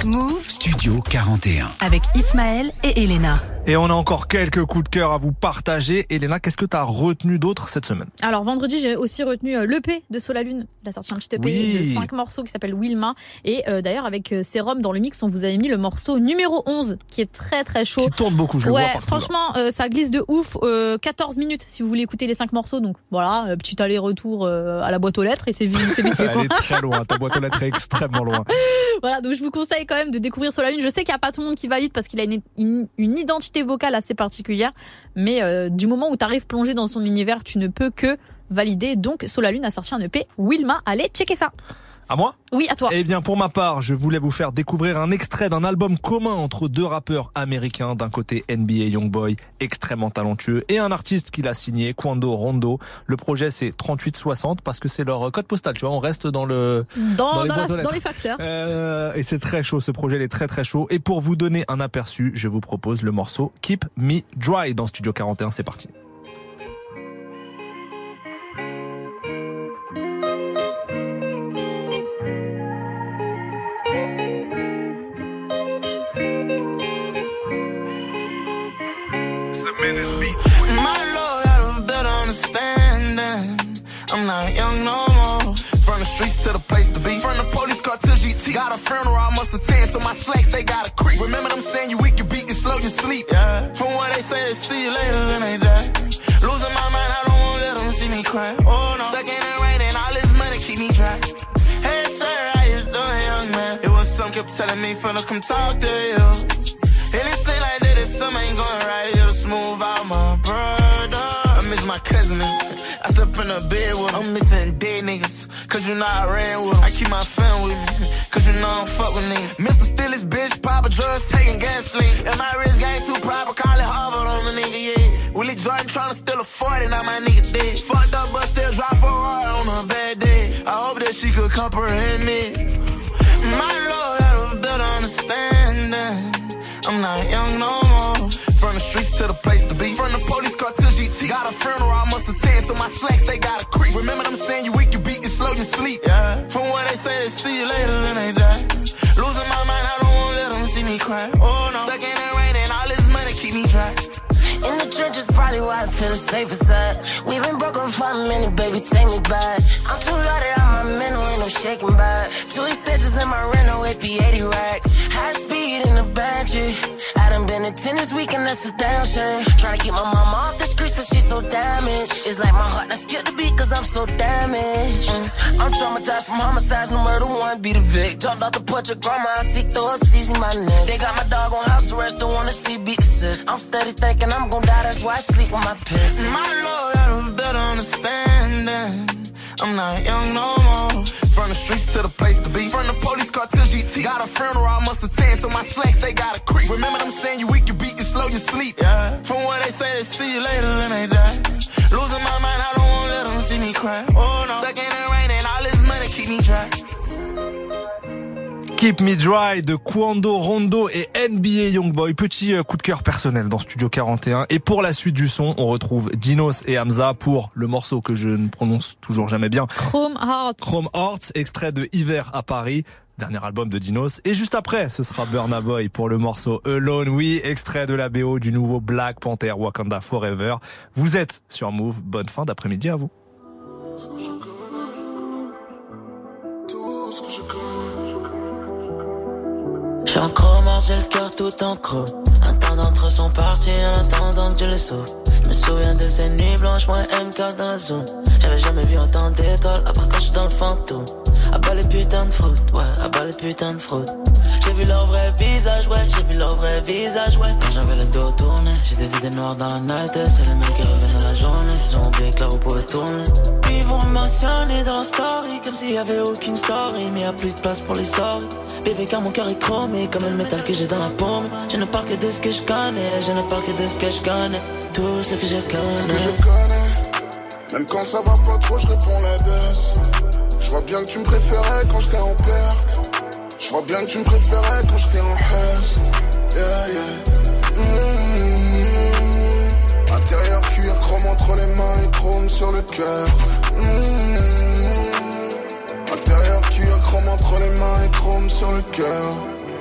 Move Studio 41. avec Ismaël et Elena. Et on a encore quelques coups de cœur à vous partager. Elena, qu'est-ce que tu as retenu d'autre cette semaine? Alors vendredi, j'ai aussi retenu euh, l'EP de Solalune. Il a sorti un petit EP Oui. de 5 morceaux qui s'appelle Wilma. Et euh, d'ailleurs, avec euh, Serum dans le mix, on vous avait mis le morceau numéro 11 qui est très très chaud. Qui tourne beaucoup, je le ouais, vois partout. franchement, euh, ça glisse de ouf. Euh, 14 minutes si vous voulez écouter les 5 morceaux. Donc voilà, petit aller-retour à la boîte aux lettres et c'est vite, vite *laughs* fait. Elle est très loin, ta boîte aux lettres est extrêmement loin. *laughs* voilà, donc je vous conseille quand même de découvrir Solalune. Je sais qu'il n'y a pas tout le monde qui valide parce qu'il a une, une, une identité vocale assez particulière, mais euh, du moment où tu arrives plongé dans son univers, tu ne peux que valider. Donc Solalune a sorti un EP Wilma, allez checker ça. À moi Oui, à toi. Eh bien, pour ma part, je voulais vous faire découvrir un extrait d'un album commun entre deux rappeurs américains. D'un côté, NBA Youngboy, extrêmement talentueux, et un artiste qu'il a signé, Quando Rondo. Le projet, c'est 3860 parce que c'est leur code postal, tu vois. On reste dans le, Dans, les dans, la- les facteurs. Euh, et c'est très chaud, ce projet il est très très chaud. Et pour vous donner un aperçu, je vous propose le morceau Keep Me Dry dans Studio 41. C'est parti. My lord, I don't better understanding. I'm not young no more. From the streets to the place to be. From the police car to GT. Got a funeral, I must attend, so my slacks, they got a creep. Remember them saying you weak, you beat, you slow, you sleep. Yeah. From what they say, they see you later, then they die. Losing my mind, I don't wanna let them see me cry. Oh no. Stuck in the rain and all this money keep me dry. Hey sir, how you doing, young man? It was some kept telling me, fella, come talk to you. And it seem like that it's something ain't going right. My. Cousin. I slept in a bed with 'em. I'm missing dead niggas, cause you know I ran with 'em. I keep my fam with me, cause you know I don't fuck with niggas. Mr. Stillis, bitch, pop a drugs, taking gasoline. And my wrist game too proper, call it Harvard on the nigga, yeah. Willie Jordan tryna steal a 40, now my nigga dead. Fucked up, but still drive for hard on a bad day. I hope that she could comprehend me. My lord had a better understanding. I'm not young no streets to the place to be. From the police car to GT. Got a funeral, I must attend. So my slacks, they got a crease. Remember them saying you weak, you beat, you slow, you sleep. Yeah. From what they say, they see you later, then they die. Losing my mind, I don't wanna let them see me cry. Oh no. Stuck in the rain and all this money keep me dry. In the trenches, probably why I feel the safest side. We've been broken for a minute, baby, take me back. I'm too loaded on my mental, ain't no shaking back. Two stitches in my rental, it be 80 racks. High speed in the Bentley. I done been to tennis week and that's a damn shame. Trying to keep my mama off the streets, but she's so damaged. It's like my heart, I skip the beat cause I'm so damaged. Mm, I'm traumatized from homicides, no murder, one be the vic. Jumped off the porch of grandma, I see through a CZ my neck. They got my dog on house arrest, don't wanna see beat sis. I'm steady thinking I'm gon' die, that's why I sleep with my pistol. My lord had a better understanding. I'm not young no more. From the streets to the place to be. From the police car to GT. Got a funeral, I must attend. So my slacks, they got a crease. Remember them saying you weak, you beat, you slow, you sleep. Yeah. From what they say, they see you later, then they die. Losing my mind, I don't wanna let them see me cry. Oh no. Stuck in the rain and all this money keep me dry. Keep Me Dry de Kwando Rondo et NBA Youngboy. Petit euh, coup de cœur personnel dans Studio 41. Et pour la suite du son, on retrouve Dinos et Hamza pour le morceau que je ne prononce toujours jamais bien. Chrome Hearts. Chrome Hearts, extrait de Hiver à Paris. Dernier album de Dinos. Et juste après, ce sera Burna Boy pour le morceau Alone. Oui, extrait de la BO du nouveau Black Panther Wakanda Forever. Vous êtes sur Move. Bonne fin d'après-midi à vous. J'ai le cœur tout en chrome. Un temps d'entre sont partis en attendant que je les sauve. Je me souviens de ces nuits blanches, moi MK dans la zone. J'avais jamais vu autant d'étoiles, à part quand j'suis dans le fantôme. À bas les putains de fraude, ouais, à bas les putains de fraude. J'ai vu leur vrai visage, ouais, j'ai vu leur vrai visage, ouais. Quand j'avais le dos tourné, j'ai des idées noires dans la night, c'est les mêmes qui reviennent dans la journée. Ils ont oublié que là vous pouvez tourner. Ils vont mentionner dans la story, comme s'il y avait aucune story, mais y a plus de place pour les sorties. Bébé, car mon cœur est chromé, comme le métal que j'ai dans la paume. Je ne parle que de ce que je connais, je ne parle que de ce que je connais. Tout ce que je connais. Ce que je connais, même quand ça va pas trop, je réponds la baisse. Je vois bien que tu me préférais quand j'étais en perte. Je vois bien que tu me préférais quand j'étais en hess. Yeah, yeah. Mmh. Intérieur cuir, chrome entre les mains et chrome sur le cœur. Mmh. Intérieur cuir, chrome entre les mains et chrome sur le cœur.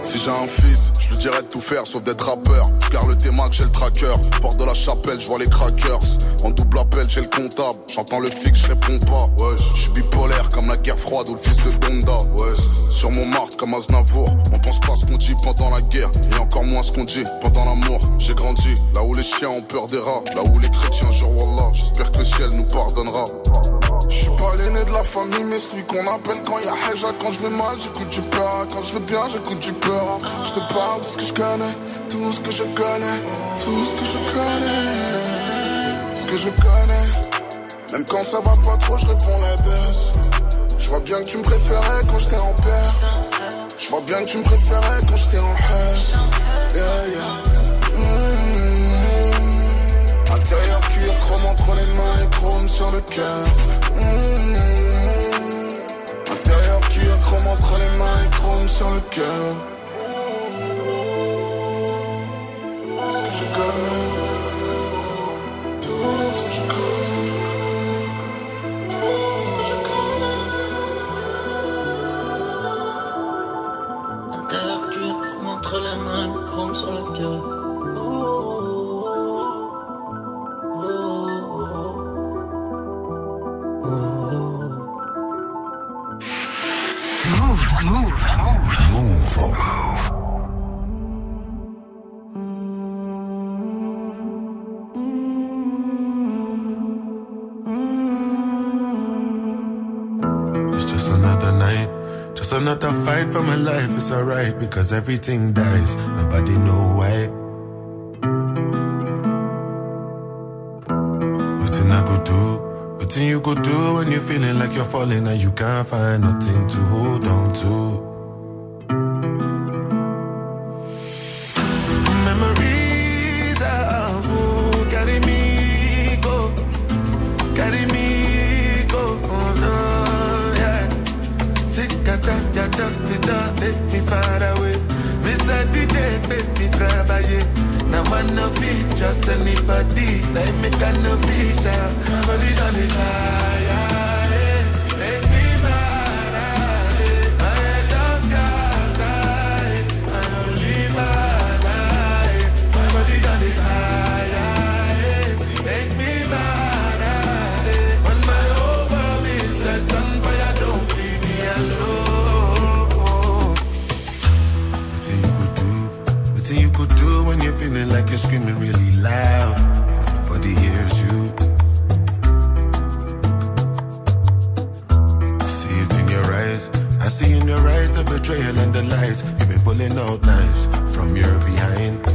Si j'ai un fils, je lui dirais de tout faire sauf d'être rappeur. Je garde le T-Mac, j'ai le tracker. Porte de la chapelle, je vois les crackers. En double appel, j'ai le comptable. J'entends le fixe, je réponds pas. Ouais, je suis bipolaire comme la guerre froide ou le fils de Donda. Ouais, sur mon marque comme Aznavour. On pense pas ce qu'on dit pendant la guerre et encore moins ce qu'on dit pendant l'amour. J'ai grandi là où les chiens ont peur des rats, là où les chrétiens jurent Wallah. J'espère que le ciel nous pardonnera. Je suis pas l'aîné de la famille, mais celui qu'on appelle quand y a Haja. Quand je vais mal, j'écoute du peur. Quand je vais bien, j'écoute du peur. Je te parle de ce que je connais, tout ce que je connais, tout ce que je connais. Ce que je connais, même quand ça va pas trop, je réponds la baisse. Je vois bien que tu me préférais quand j'étais en perte. Je vois bien que tu me préférais quand j'étais en hess. Yeah, yeah. Mmh. Chrome entre les mains et chrome sur le cœur. Mmh. Intérieur cuir, chrome entre les mains et chrome sur le cœur. Ce que je connais, another fight for my life. It's alright because everything dies. Nobody know why. Waiting I go do, What you could do when you're feeling like you're falling and you can't find nothing to hold on to. Now I no fit just anybody, like me can no vision. Body on the like you're screaming really loud, but nobody hears you. See it in your eyes, I see in your eyes the betrayal and the lies. You've been pulling out knives from your behind.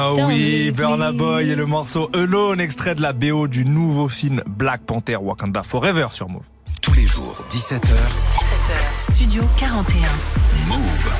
Ah oui, Burna. Boy et le morceau Alone, extrait de la BO du nouveau film Black Panther Wakanda Forever sur Move. Tous les jours, 17h. 17h, Studio 41. Move.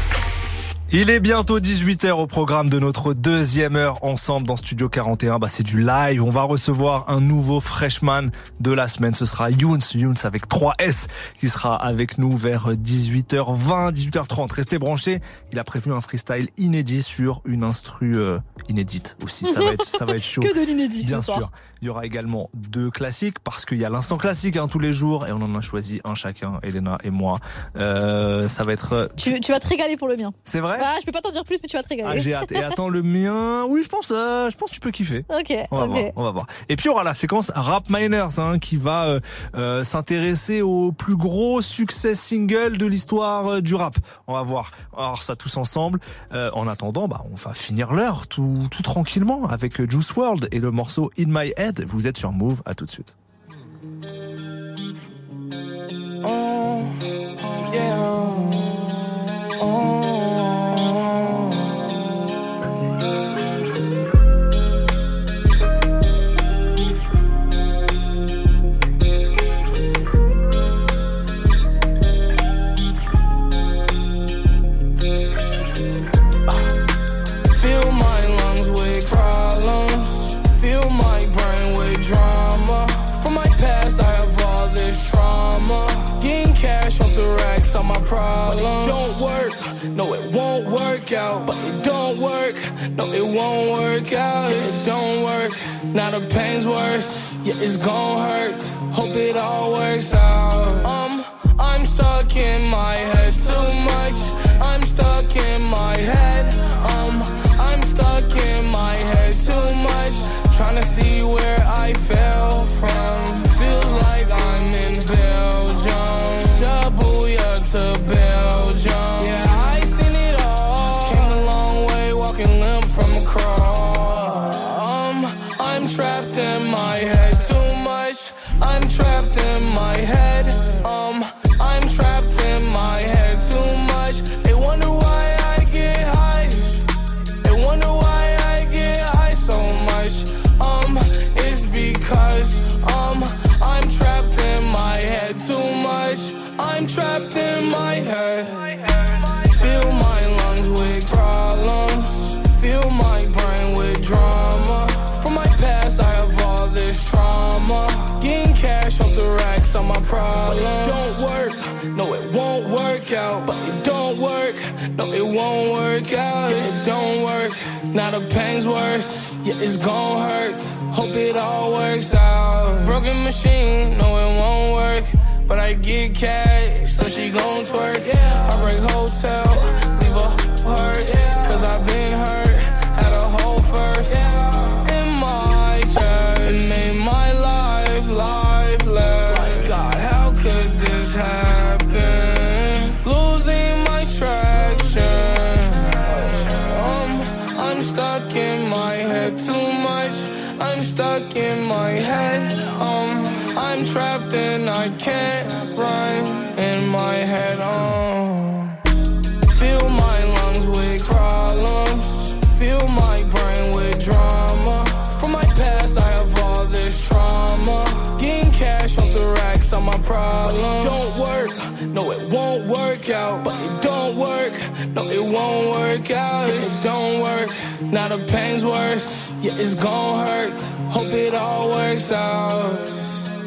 Il est bientôt 18h au programme de notre deuxième heure ensemble dans Studio 41. Bah, c'est du live. On va recevoir un nouveau freshman de la semaine. Ce sera Younes, Younes avec 3 S, qui sera avec nous vers 18h20, 18h30. Restez branchés. Il a prévenu un freestyle inédit sur une instru euh, inédite aussi. Ça va être, ça va être *laughs* chaud. Que de l'inédit Bien soir. sûr. Il y aura également deux classiques parce qu'il y a l'instant classique hein, tous les jours et on en a choisi un chacun, Elena et moi. Euh, ça va être. euh, Tu, tu vas te régaler pour le mien. C'est vrai? Ah, je peux pas t'en dire plus, mais tu vas te régaler. ah, j'ai hâte. Et attends, le mien, oui, je pense, euh, je pense que tu peux kiffer. Ok, On va voir, on va voir. Et puis il y aura la séquence Rap Miners hein, qui va euh, euh, s'intéresser aux plus gros succès singles de l'histoire euh, du rap. On va voir. Alors ça tous ensemble. Euh, en attendant, bah on va finir l'heure tout, tout tranquillement avec Juice World et le morceau In My Head. Vous êtes sur Move. À tout de suite. Oh. Now the pain's worse. Yeah, it's gon' hurt. Hope it all works out. Um, I'm stuck in my head too much. Now the pain's worse. Yeah, it's gon' hurt. Hope it all works out. Broken machine. No, it won't work. But I get cash, so she gon' twerk. Yeah, I break hotel, leave a hurt. Cause I been hurt, I can't run in my head. on. fill my lungs with problems. Fill my brain with drama. From my past, I have all this trauma. Getting cash off the racks on my problems. Don't work. No, it won't work out. But it don't work. No, it won't work out. It don't work. Now the pain's worse. Yeah, it's gon' hurt. Hope it all works out.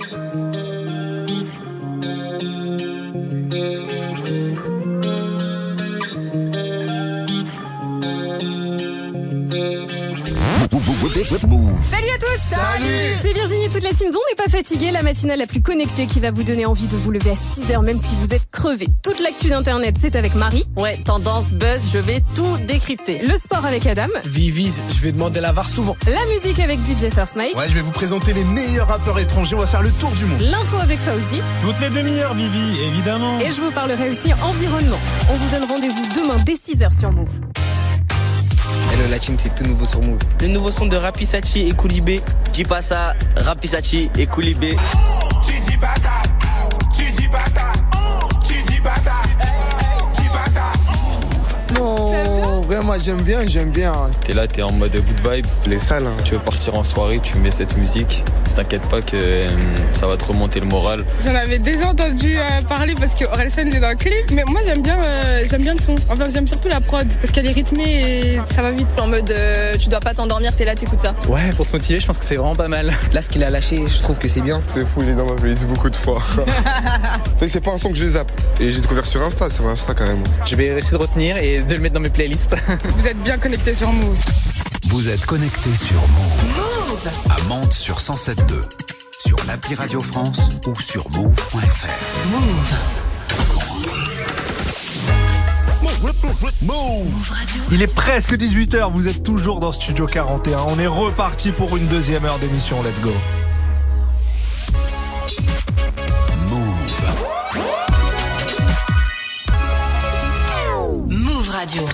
Salut à tous Salut C'est Virginie et toute la team dont n'est pas fatiguée, la matinale la plus connectée qui va vous donner envie de vous lever à 6h même si vous êtes crevé. Toute l'actu d'internet, c'est avec Marie. Ouais, tendance, buzz, je vais tout décrypter. Le sport avec Adam. Vivis, je vais demander la VAR souvent. La musique avec DJ First Mike. Ouais, je vais vous présenter les meilleurs rappeurs étrangers, on va faire le tour du monde. L'info avec Fauzi. Toutes les demi-heures, Vivi, évidemment. Et je vous parlerai aussi environnement. On vous donne rendez-vous demain dès 6h sur Move. Hello la team, c'est tout nouveau sur Move. Le nouveau son de Rapissachi et Koulibé. Dis pas ça, Rapissachi et Koulibé. Tu dis pas ça, tu dis pas ça, tu dis pas ça, dis pas ça. Non, vraiment j'aime bien, j'aime bien. T'es là, t'es en mode good vibe, les salles, hein. tu veux partir en soirée, tu mets cette musique. T'inquiète pas que euh, ça va te remonter le moral. J'en avais déjà entendu euh, parler parce que Orelsan est dans le clip, mais moi j'aime bien, euh, j'aime bien le son. Enfin j'aime surtout la prod parce qu'elle est rythmée et ça va vite. En mode euh, tu dois pas t'endormir, t'es là, t'écoutes ça. Ouais, pour se motiver, je pense que c'est vraiment pas mal. Là, ce qu'il a lâché, je trouve que c'est bien. C'est fou, il est dans ma playlist beaucoup de fois. *laughs* Mais c'est pas un son que je zappe. Et j'ai découvert sur Insta, sur Insta carrément. Je vais essayer de retenir et de le mettre dans mes playlists. Vous êtes bien connectés sur Move. Vous êtes connecté sur Move. À Mantes sur 107.2. Sur l'appli Radio France ou sur move.fr. Move. Move Il est presque 18h, vous êtes toujours dans Studio 41. On est reparti pour une deuxième heure d'émission, let's go. Move Radio.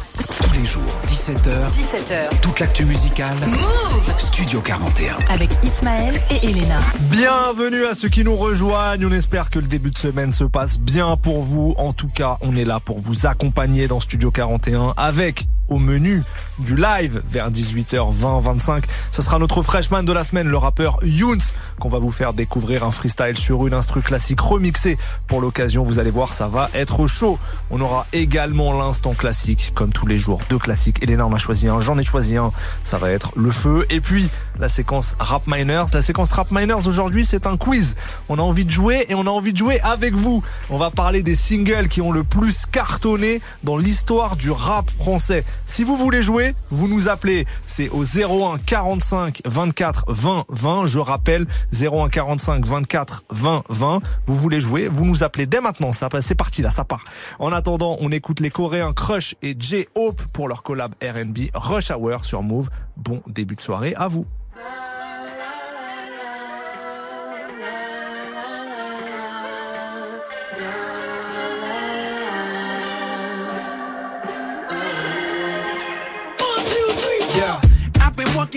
Tous les jours, 17h. 17h. Toute l'actu musicale. Move Studio 41. Avec Ismaël et Elena. Bienvenue à ceux qui nous rejoignent. On espère que le début de semaine se passe bien pour vous. En tout cas, on est là pour vous accompagner dans Studio 41 avec au menu du live vers 18h20 25. Ce sera notre freshman de la semaine, le rappeur Younes, qu'on va vous faire découvrir un freestyle sur une instru classique remixée. Pour l'occasion, vous allez voir, ça va être chaud. On aura également l'instant classique, comme tous les jours, deux classiques. Elena en a choisi un, j'en ai choisi un. Ça va être le feu. Et puis, la séquence Rap Miners. La séquence Rap Miners aujourd'hui, c'est un quiz. On a envie de jouer et on a envie de jouer avec vous. On va parler des singles qui ont le plus cartonné dans l'histoire du rap français. Si vous voulez jouer, vous nous appelez. C'est au 01 45 24 20 20. Je rappelle 01 45 24 20 20. Vous voulez jouer, vous nous appelez dès maintenant. C'est parti là, ça part. En attendant, on écoute les Coréens Crush et J-Hope pour leur collab R&B Rush Hour sur Move. Bon début de soirée à vous. I've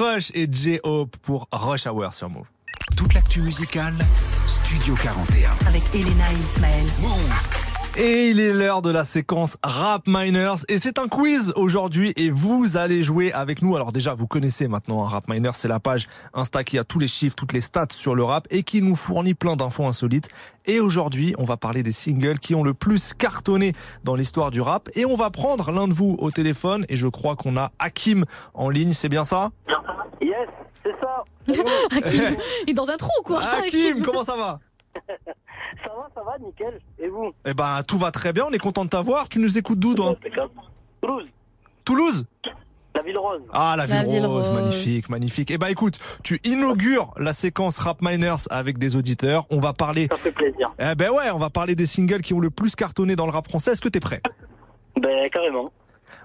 Crush et J-Hope pour Rush Hour sur Move. Toute l'actu musicale, Studio 41. Avec Elena et Ismaël. Et il est l'heure de la séquence Rap Miners et c'est un quiz aujourd'hui et vous allez jouer avec nous. Alors déjà, vous connaissez maintenant un Rap Miners, c'est la page Insta qui a tous les chiffres, toutes les stats sur le rap et qui nous fournit plein d'infos insolites. Et aujourd'hui, on va parler des singles qui ont le plus cartonné dans l'histoire du rap et on va prendre l'un de vous au téléphone et je crois qu'on a Hakim en ligne, c'est bien ça? Yes, c'est ça. *laughs* Hakim, il est dans un trou, quoi? Hakim, comment ça va? *laughs* Ça va, ça va, nickel. Et vous Eh ben, tout va très bien, on est content de t'avoir. Tu nous écoutes d'où, toi Toulouse, Toulouse la ville rose. Ah, la ville, La ville rose, rose. magnifique, magnifique. Eh ben, écoute, tu inaugures la séquence Rap Miners avec des auditeurs. On va parler. Ça fait plaisir. Eh ben ouais, on va parler des singles qui ont le plus cartonné dans le rap français. Est-ce que t'es prêt? Ben, carrément.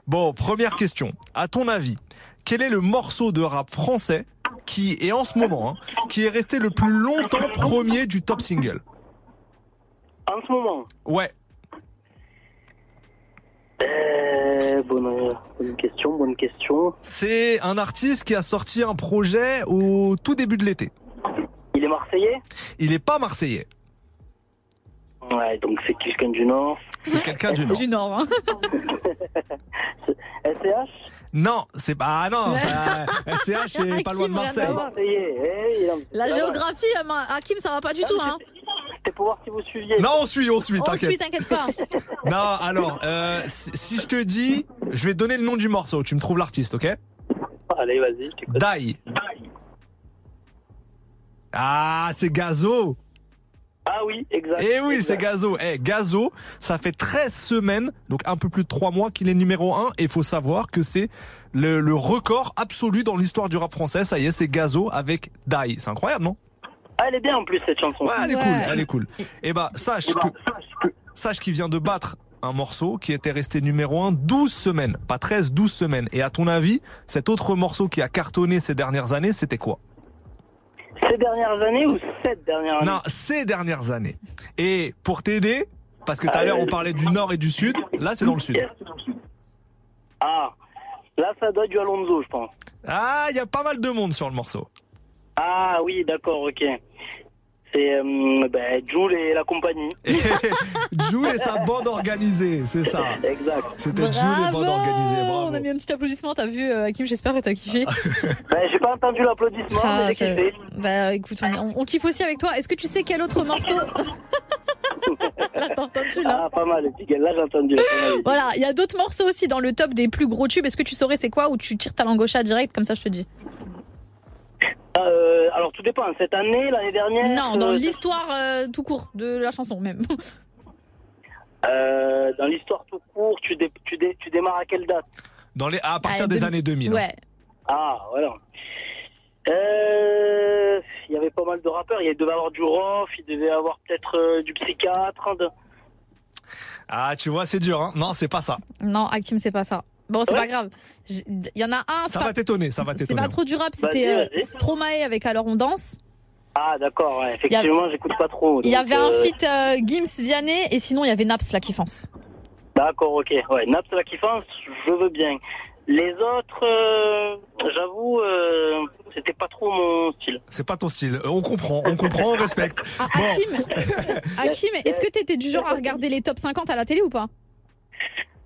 Bon, première question. À ton avis, quel est le morceau de rap français qui est en ce moment, hein, qui est resté le plus longtemps premier du top single En ce moment, Ouais. euh, bonne, bonne question, bonne question. C'est un artiste qui a sorti un projet au tout début de l'été. Il est marseillais? Il est pas marseillais. Ouais, donc c'est quelqu'un du Nord. C'est quelqu'un du Nord. Du Nord, hein. *laughs* SCH Non, c'est pas. Ah non, ça- SCH, c'est *laughs* pas loin de Marseille. Eh, La géographie, euh, Hakim, ça va pas du tout, hein. C'était pour voir si vous suiviez. Non, on suit, on suit, On suit, t'inquiète. t'inquiète pas. *laughs* Non, alors, euh, si si je te dis, je vais te donner le nom du morceau, tu me trouves l'artiste, ok? Allez, vas-y. t'écoute. Die. Ah, c'est Gazo. Ah oui, exact. Eh oui, c'est. Gazo. Eh, Gazo, ça fait 13 semaines, donc un peu plus de 3 mois qu'il est numéro 1. Et il faut savoir que c'est le, le record absolu dans l'histoire du rap français. Ça y est, c'est Gazo avec Die. C'est incroyable, non? Ah, elle est bien en plus cette chanson. Ouais, elle est cool, elle est cool. Et bah, sache que, sache qu'il vient de battre un morceau qui était resté numéro 1 12 semaines. Pas 13, 12 semaines. Et à ton avis, cet autre morceau qui a cartonné ces dernières années, c'était quoi? Ces dernières années ou cette dernière année Non, ces dernières années. Et pour t'aider, parce que tout à l'heure on parlait du nord et du sud, là c'est dans le sud. Ah, là ça doit être du Alonso, je pense. Ah, il y a pas mal de monde sur le morceau. Ah oui, d'accord, ok. C'est euh, ben, Jules et la compagnie. *laughs* Jules et sa bande organisée, c'est ça. Exact. C'était Jules et bande organisée, bravo. On a mis un petit applaudissement, t'as vu, euh, Hakim, j'espère que t'as kiffé. *laughs* Ben, j'ai pas entendu l'applaudissement, Ah, mais ça- j'ai kiffé. Bah écoute, on, on- on kiffe aussi avec toi. Est-ce que tu sais quel autre morceau Là, *laughs* t'as entendu là Ah, pas mal. Là, j'ai entendu. Voilà, il y a d'autres morceaux aussi dans le top des plus gros tubes. Est-ce que tu saurais c'est quoi ou tu tires ta langue au chat direct comme ça je te dis Euh, alors, tout dépend. Cette année, l'année dernière Non, dans euh, l'histoire euh, tout court de la chanson même. *laughs* euh, Dans l'histoire tout court, tu, dé- tu, dé- tu démarres à quelle date? Dans les, à partir Ah, des années 2000. hein. Ouais. Ah, voilà. Euh, Il y avait pas mal de rappeurs. Il devait y avoir du Rof, il devait y avoir peut-être euh, du psychiatre. de- Ah, tu vois, c'est dur, hein. Non, c'est pas ça. Non, Hakim, c'est pas ça. Bon, c'est Ouais. pas grave. Il y en a un. c'est Ça pas- va t'étonner, ça va C'est t'étonner. pas trop du rap, Vas-y, c'était euh. Stromae avec Alors on danse. Ah, d'accord, ouais, effectivement, j'écoute pas trop. Il y avait un euh, feat euh, Gims Vianney et sinon il y avait Naps la kiffance. D'accord, ok. Ouais, Naps la kiffance, je veux bien. Les autres, euh, j'avoue, euh, c'était pas trop mon style. C'est pas ton style. On comprend, on comprend, on respecte. *laughs* Ah, Bon. Hakim, Hakim est-ce que t'étais du genre à regarder les top 50 à la télé ou pas?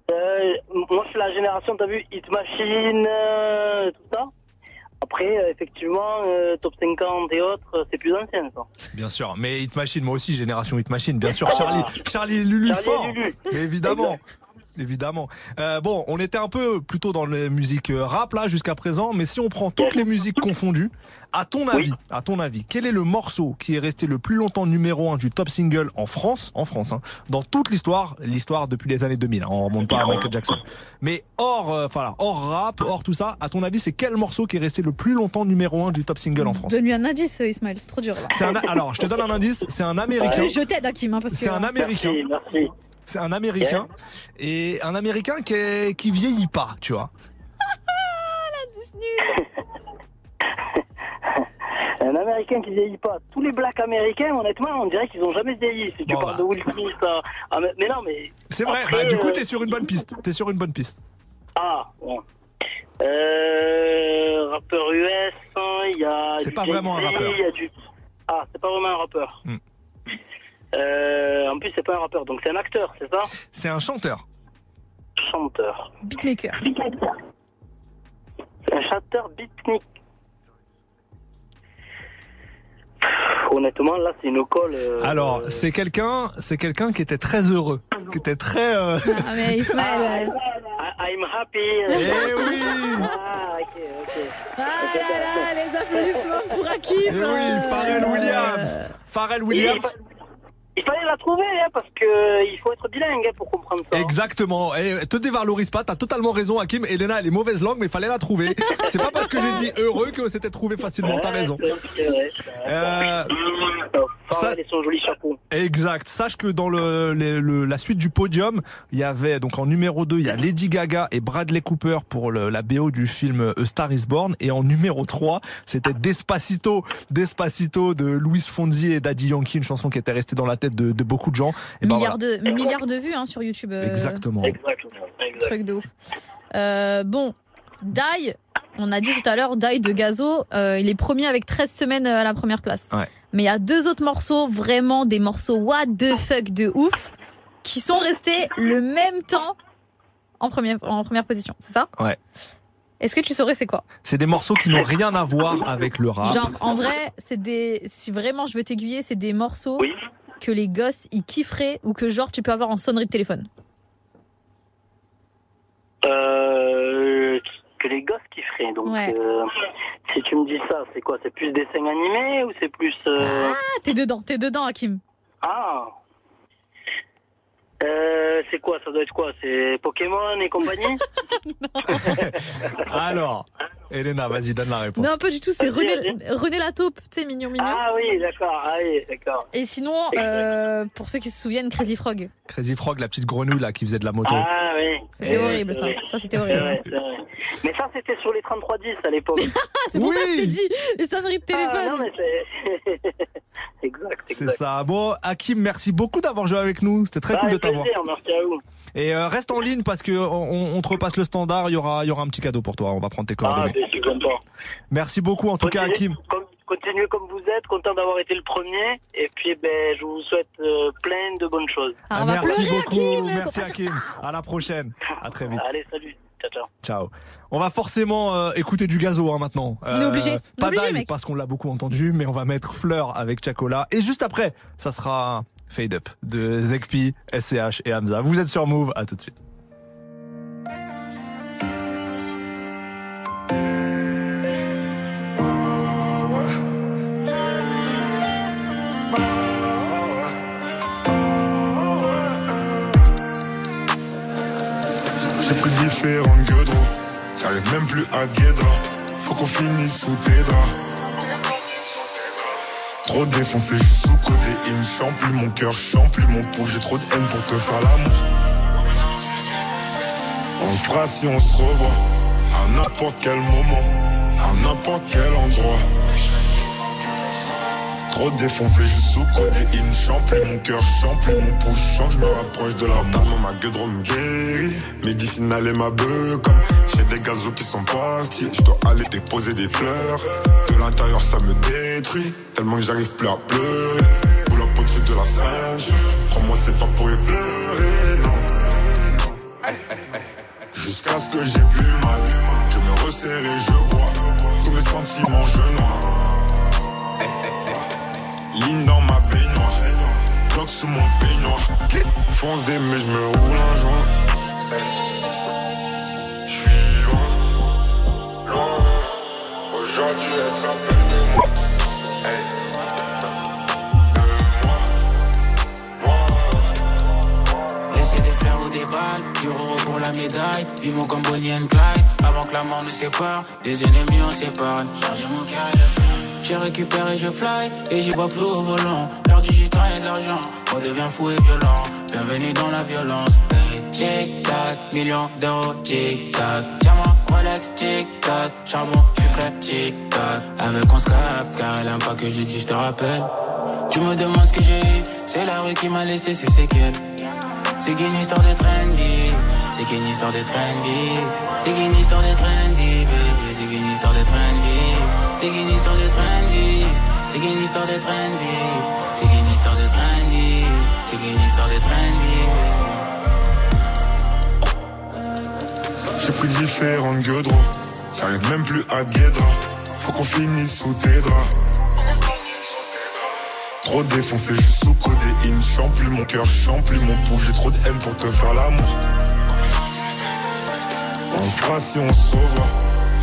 Euh, moi, je suis la génération, t'as vu, Hit Machine, euh, tout ça. Après, euh, effectivement, euh, Top 50 et autres, c'est plus ancien, ça. Bien sûr, mais Hit Machine, moi aussi, génération Hit Machine, bien sûr, *laughs* Charlie, Charlie et Lulu Charlie et fort, Lulu. Mais évidemment. Évidemment. Euh, bon, on était un peu plutôt dans les musiques euh, rap là jusqu'à présent, mais si on prend toutes les musiques confondues, à ton avis, à ton avis, quel est le morceau qui est resté le plus longtemps numéro un du top single en France, en France, hein, dans toute l'histoire, l'histoire depuis les années 2000, hein, on remonte pas à Michael Jackson. Mais hors, euh, voilà, hors rap, hors tout ça, à ton avis, c'est quel morceau qui est resté le plus longtemps numéro un du top single en France? Donne-lui un indice, euh, Ismaël, c'est trop dur là. Un, alors, je te donne un indice, c'est un américain. Je t'aide, Hakim, hein, parce que. C'est un américain. Merci, merci. C'est un américain. Et un américain qui, est- qui vieillit pas, tu vois. *laughs* *laughs* Un américain qui vieillit pas. Tous les blacks américains, honnêtement, on dirait qu'ils ont jamais vieilli. Si tu Bon, parles bah. de Will Smith, ah, ah, mais, mais non, mais. C'est vrai, Après, bah, du coup, euh, t'es sur une bonne piste. T'es sur une bonne piste. Ah, bon. Euh, rappeur US, hein, il y a. C'est pas vraiment un rappeur. il y a du- Ah, c'est pas vraiment un rappeur. Hmm. Euh, en plus, c'est pas un rappeur, donc c'est un acteur, c'est ça? C'est un chanteur. Chanteur. Beatmaker. C'est un chanteur beatnik. Honnêtement, là, c'est une colle. euh, Alors, c'est quelqu'un, c'est quelqu'un qui était très heureux, qui était très. euh, Ah, mais Ismaël. *laughs* I- I'm happy. Eh oui Ah, ok, ok. Ah là là, les applaudissements pour Hakim. Eh oui, Pharrell Euh, Williams. Pharrell Williams. Il fallait la trouver, hein, parce que euh, il faut être bilingue hein, pour comprendre ça. Exactement. Et te dévalorise pas, t'as totalement raison, Hakim. Elena, elle est mauvaise langue, mais il fallait la trouver. *laughs* C'est pas parce que j'ai dit heureux que c'était trouvé facilement, t'as raison. C'est vrai. Euh, Pharrell et son joli chapeau. Exact. Sache que dans le, le- le- la suite du podium, il y avait donc en numéro 2, il y a Lady Gaga et Bradley Cooper pour le- la BO du film A Star Is Born et en numéro 3, c'était Despacito, Despacito de Luis Fonsi et Daddy Yankee, une chanson qui était restée dans la tête de, de beaucoup de gens. Et ben milliards, voilà. de, milliards de vues hein, sur YouTube. euh, Exactement. Truc de ouf. Euh, bon, Die, on a dit tout à l'heure, Die de Gazo, euh, il est premier avec 13 semaines à la première place. Ouais. Mais il y a deux autres morceaux, vraiment des morceaux what the fuck de ouf, qui sont restés le même temps en première, en première position, c'est ça? Ouais. Est-ce que tu saurais c'est quoi? C'est des morceaux qui n'ont rien à voir avec le rap. Genre, en vrai, c'est des. Si vraiment je veux t'aiguiller, c'est des morceaux que les gosses ils kifferaient ou que genre tu peux avoir en sonnerie de téléphone. Euh, que les gosses kifferaient. Donc, Ouais. euh, si tu me dis ça, c'est quoi? C'est plus dessin animé ou c'est plus. euh, Ah, t'es dedans, t'es dedans, Hakim. Ah Euh, c'est quoi? Ça doit être quoi? C'est Pokémon et compagnie? *laughs* *laughs* Alors, Elena, vas-y, donne la réponse. Non, pas du tout, c'est René, René la taupe, tu sais, mignon, mignon. Ah oui, d'accord. Ah oui, d'accord. Et sinon, euh, pour ceux qui se souviennent, Crazy Frog. Crazy Frog, la petite grenouille là qui faisait de la moto. Ah oui. C'était Eh, horrible, ça. Ça, c'était horrible. vrai, c'est vrai. Mais ça, c'était sur les 3310 à l'époque. Ah, *laughs* c'est pour ça que je t'ai dit, les sonneries de téléphone. Ah, non, mais c'est. *laughs* exact, C'est ça. Bon, Hakim, merci beaucoup d'avoir joué avec nous. C'était très Ah, cool de t'avoir. Et euh, reste en ligne parce que on, on te repasse le standard. Il y aura, il y aura un petit cadeau pour toi. On va prendre tes Ah, coordonnées. c'est super sympa. Merci beaucoup en tout cas, Hakim. Comme- Continuez comme vous êtes, content d'avoir été le premier. Et puis, ben, je vous souhaite euh, plein de bonnes choses. Ah, merci beaucoup. merci Hakim. À la prochaine. À très vite. Allez, salut. Ciao, ciao. Ciao. On va forcément euh, écouter du gazo hein, maintenant. On est obligé. Pas obligé, d'ail mec. parce qu'on l'a beaucoup entendu, mais on va mettre Fleur avec Chacola. Et juste après, ça sera Fade Up de Zekpi, SCH et Hamza. Vous êtes sur Move. À tout de suite. J'ai pris différentes gueules J'arrive même plus à Guédra Faut qu'on finisse sous tes draps Trop défoncé, je Il me chante plus mon cœur, chante plus mon pouls J'ai trop de haine pour te faire l'amour. On fera si on se revoit À n'importe quel moment À n'importe quel endroit Trop défoncé, je Il me chante plus mon cœur, chante plus mon pouls Je chante, je me rapproche de la mort. Ma gueule me guérit Médicinal et ma comme J'ai des gazos qui sont partis. Je dois aller déposer des fleurs. De l'intérieur ça me détruit. Tellement que j'arrive plus à pleurer. Boule au-dessus de la ceinture Crois-moi c'est pas pour y pleurer. Non. Jusqu'à ce que j'ai plus mal. Je me resserre et je bois. Tous mes sentiments je noie. Ligne dans ma baignoire Bloc sous mon peignoir Fonce des mais je me roule un joint Aujourd'hui elle se rappelle de moi des balles, la médaille. Vivons comme Bonnie and Clyde, avant que la mort nous sépare. Des ennemis on s'épargne, changer mon cœur faire. J'ai récupéré, je fly, et j'y vois flou au volant. Perdu du temps et de l'argent, on devient fou et violent. Bienvenue dans la violence. Hey, tic tac, millions d'euros, tic tac. Diamant, Rolex, tic tac. Charbon, je suis frais, tic tac. Avec on se car elle aime pas que je dise, je te rappelle. Tu me demandes ce que j'ai eu, c'est la rue qui m'a laissé ses séquelles. C'est qu'une histoire de trendy, c'est qu'une histoire de trendy, c'est qu'une histoire de trendy, baby, c'est qu'une histoire de trendy, c'est qu'une histoire de trendy, c'est qu'une histoire de trendy, c'est qu'une histoire de trendy, c'est qu'une histoire de trendy. J'ai pris différentes gueules J'arrive même plus à Guédra Faut qu'on finisse sous tes draps. Trop défoncé, je suis sous-codé Il ne chante plus mon cœur, chante plus mon pouls. J'ai trop de haine pour te faire l'amour On fera si on se revoit.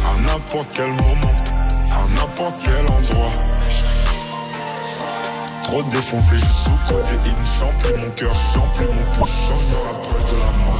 À n'importe quel moment À n'importe quel endroit. Trop défoncé, je sous-codé Il ne chante plus mon cœur, chante plus mon pouls Je chante, je me rapproche de la mort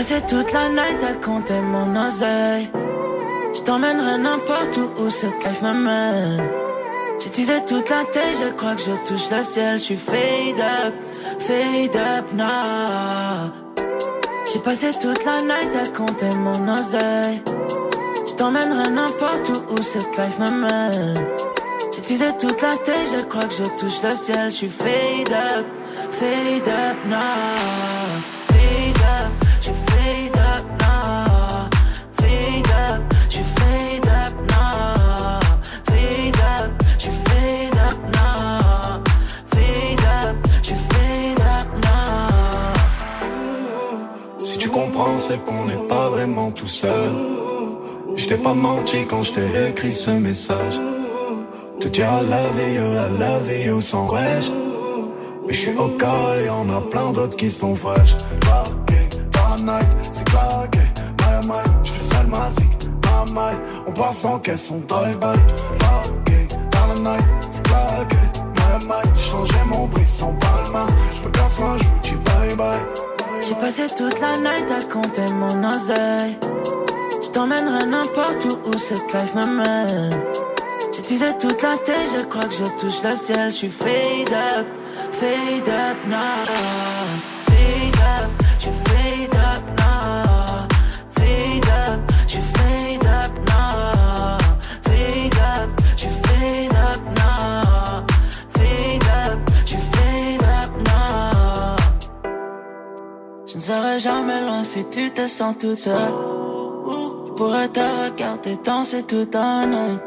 J'ai passé toute la night à compter mon oseille. Je t'emmènerai n'importe où où cette life m'amène. J'ai teasé toute la tête, je crois que je touche le ciel. Je suis fade up, fade up now. J'ai passé toute la night à compter mon oseille. Je t'emmènerai n'importe où où cette life m'amène. J'ai teasé toute la tête, je crois que je touche le ciel. Je suis fade up, fade up now. Vraiment tout seul. Je t'ai pas menti quand je t'ai écrit ce message. Te dire I love you, I love you sans wesh. Mais je suis au cas y'en a plein d'autres qui sont fraîches. La night, c'est claqué. My, my, je fais ça le masique. My, my, on passe en caisse, on. Claqué dans la night, c'est claqué. My, my, changé mon brisson par le main. Je me casse moi, je vous dis bye bye. J'ai passé toute la night à compter mon oseille. Je t'emmènerai n'importe où où cette life m'amène. Teasé toute la tête, je crois que je touche le ciel. Je suis fade up, fade up now. Serai jamais loin si tu te sens toute seule. Je pourrais te regarder danser tout un night.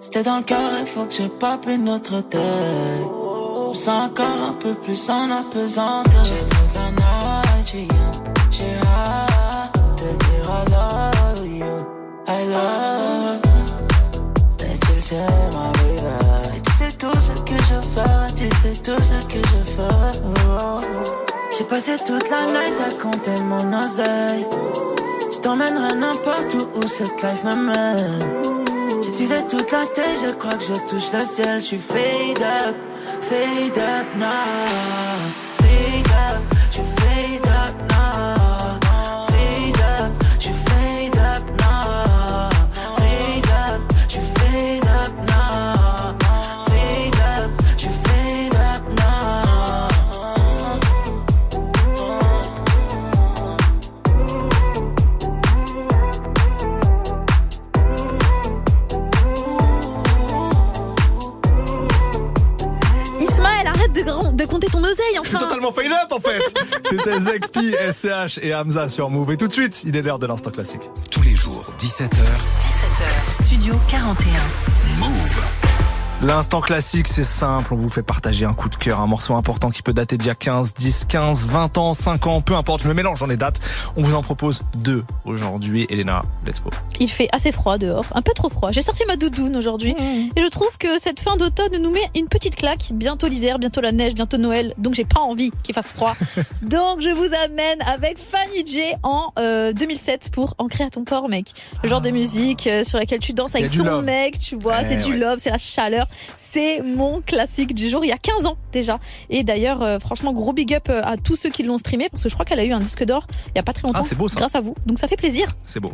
C'était dans le cœur, il faut que je pape une autre tête. Je me sens encore un peu plus en apesanteur. J'ai toute la night. J'ai hâte de dire I love you. I love. Et tu le sais, ma baby. Et tu sais tout ce que je fais, tu sais tout ce que je fais. J'ai passé toute la night à compter mon oseille. Je t'emmènerai n'importe où où cette life m'amène. Teasé toute la tête, je crois que je touche le ciel. Je suis fade up, fade up now. Je suis enfin. totalement fade up en fait. *laughs* C'était Zekpi, SCH et Hamza sur Move. Et tout de suite, il est l'heure de l'instant classique. Tous les jours, 17h, 17h, Studio 41. L'instant classique, c'est simple. On vous fait partager un coup de cœur, un morceau important qui peut dater d'il y a 15, 10, 15, 20 ans, 5 ans, peu importe. Je me mélange dans les dates. On vous en propose deux aujourd'hui. Elena, let's go. Il fait assez froid dehors, un peu trop froid. J'ai sorti ma doudoune aujourd'hui et je trouve que cette fin d'automne nous met une petite claque. Bientôt l'hiver, bientôt la neige, bientôt Noël. Donc j'ai pas envie qu'il fasse froid. *laughs* donc je vous amène avec Fanny J en euh, 2007 pour Ancré à ton corps, mec. Le genre de musique euh, sur laquelle tu danses avec du ton love. mec, tu vois, Eh c'est du ouais. love, c'est la chaleur. C'est mon classique du jour, il y a 15 ans déjà. Et d'ailleurs, euh, franchement, gros big up euh, à tous ceux qui l'ont streamé parce que je crois qu'elle a eu un disque d'or il y a pas très longtemps. Ah, c'est beau, ça. Grâce à vous. Donc ça fait plaisir. C'est beau.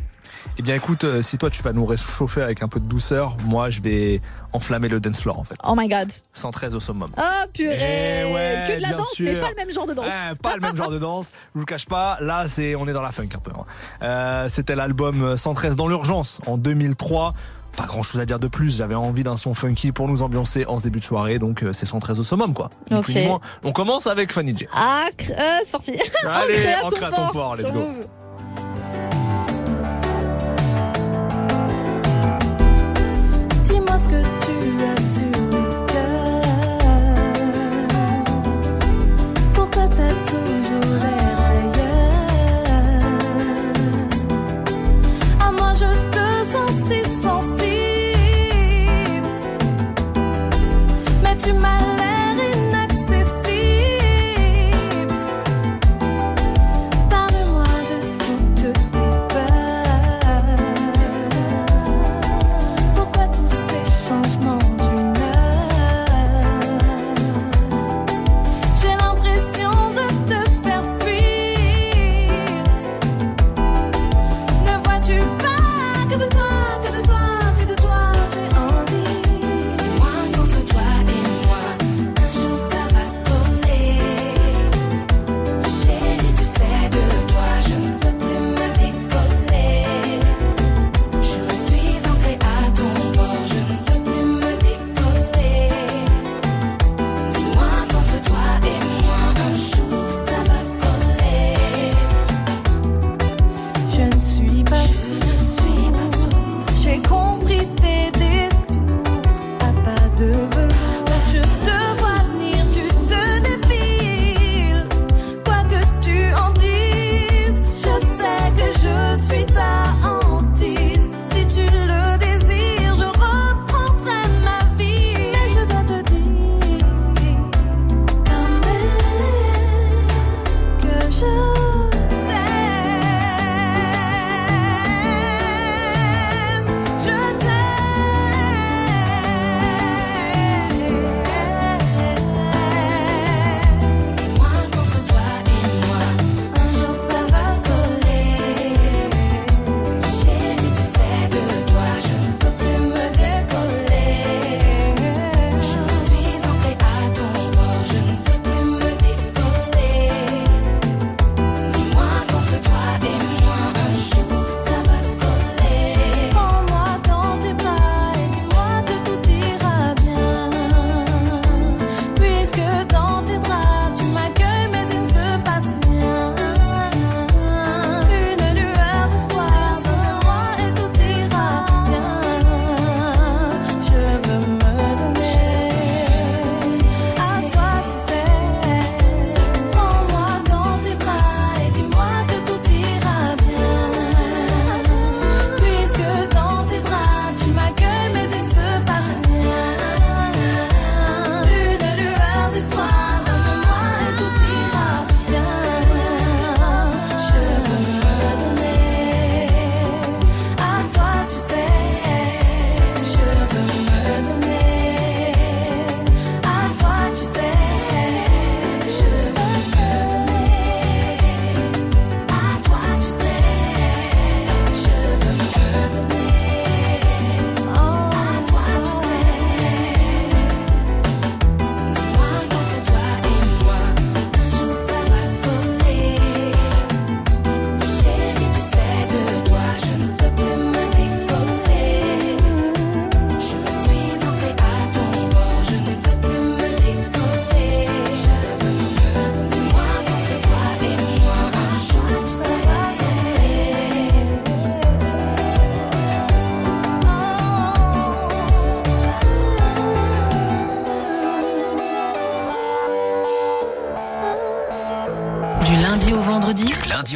Eh bien écoute, euh, si toi tu vas nous réchauffer avec un peu de douceur, moi je vais enflammer le dance floor en fait. Oh my god. 113 au summum. Ah purée Eh ouais, Que de la bien danse, mais sûr. pas le même genre de danse. Ouais, pas le même genre de danse. Je vous le cache pas. Là, c'est on est dans la funk un peu. hein. Euh, C'était l'album 113 dans l'urgence en 2003. Pas grand chose à dire de plus. J'avais envie d'un son funky pour nous ambiancer en ce début de soirée. Donc euh, c'est 113 au summum quoi. Ni Ok. plus ni moins. On commence avec Fanny J. Ah, cr- euh, c'est parti. *laughs* Allez, Ancré à ancré à ton port, let's go. Dis-moi ce que tu as sur Mais tu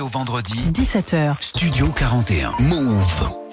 au vendredi, 17h. Studio 41. Move.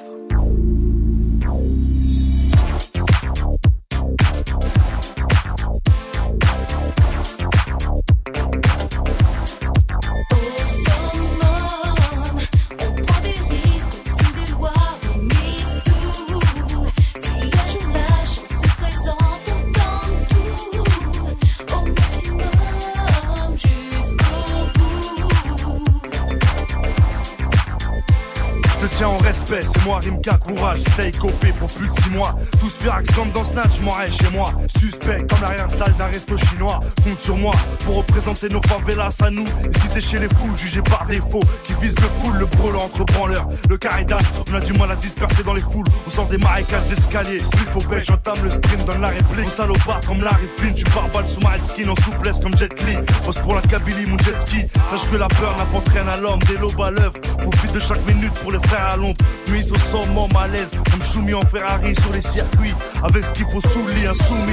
Tiens en respect, c'est moi Rimka, courage, stay copé pour plus de 6 mois. Tous firax comme dans Snatch, je m'en chez moi. Suspect comme l'arrière salle d'un resto chinois. Compte sur moi pour représenter nos favelas à nous. Et si t'es chez les fous, jugé par défaut, qui vise le full, le brûlant entre branleurs. Le caridas, on a du mal à disperser dans les foules. On sort des marécages d'escalier. Il faut bec, j'entame le sprint, donne la réplique. Salopard comme Larry Flynn, tu balle sous ma skin en souplesse comme Jet Li. Pour la Kabylie, mon jet ski. Sache que la peur n'apporte rien à l'homme, des lobes à l'œuvre. Profite de chaque minute pour les frères l'ombre. Mise au sommet, malaise, comme Choumi en Ferrari sur les circuits. Avec ce qu'il faut sous le lit, insoumis.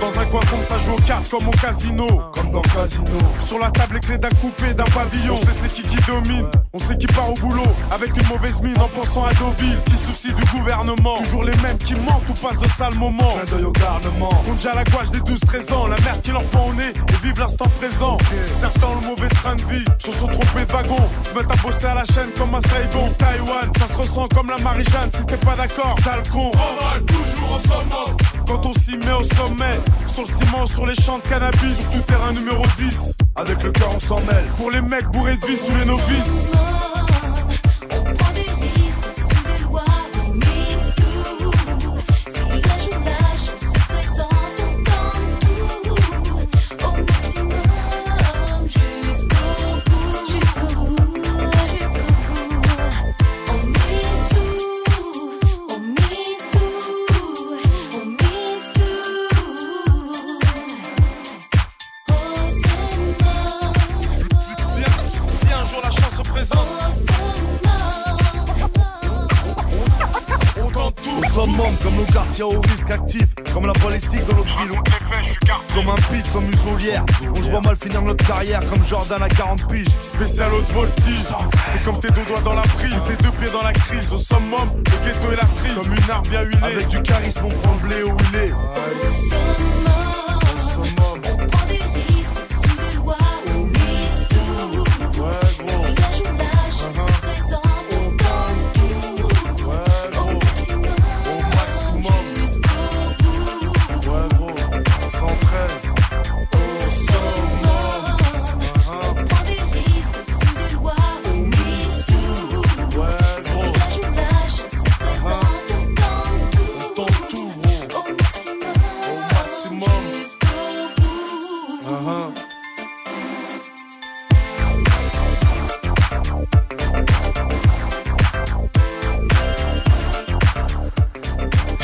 Dans un coin sombre, ça joue aux cartes comme au casino. Sur la table, les d'un coupé, d'un pavillon. On sait c'est qui qui domine. On sait qui part au boulot. Avec une mauvaise mine en pensant à Deauville. Qui soucie du gouvernement. Toujours les mêmes qui mentent ou passent de sales moments. Clin d'œil au garnement. Compte déjà la gouache des 12-13 ans. La merde qui leur prend au nez et vivent l'instant présent. Certains ont le mauvais train de vie. Se sont trompés de wagon. Se mettent à bosser à la chaîne comme un Saigon. Taïwan, ça se ressent comme la Marie-Jeanne. Si t'es pas d'accord, sale con. toujours en sommet. Quand on s'y met au sommet. Sur le ciment, sur les champs de cannabis. Sur tout terrain numéro 10. Avec le cœur, on s'en mêle. Pour les mecs bourrés de vie sous les novices. Finir notre carrière comme Jordan à 40 piges. Spécial haute voltige. C'est comme tes deux doigts dans la prise, tes deux pieds dans la crise. Au summum, le ghetto et la cerise. Comme une arme bien huilée. Avec du charisme, on prend blé où il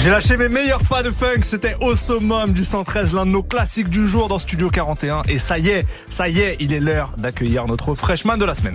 J'ai lâché mes meilleurs pas de funk, c'était au summum du 113, l'un de nos classiques du jour dans Studio 41. Et ça y est, ça y est, il est l'heure d'accueillir notre freshman de la semaine.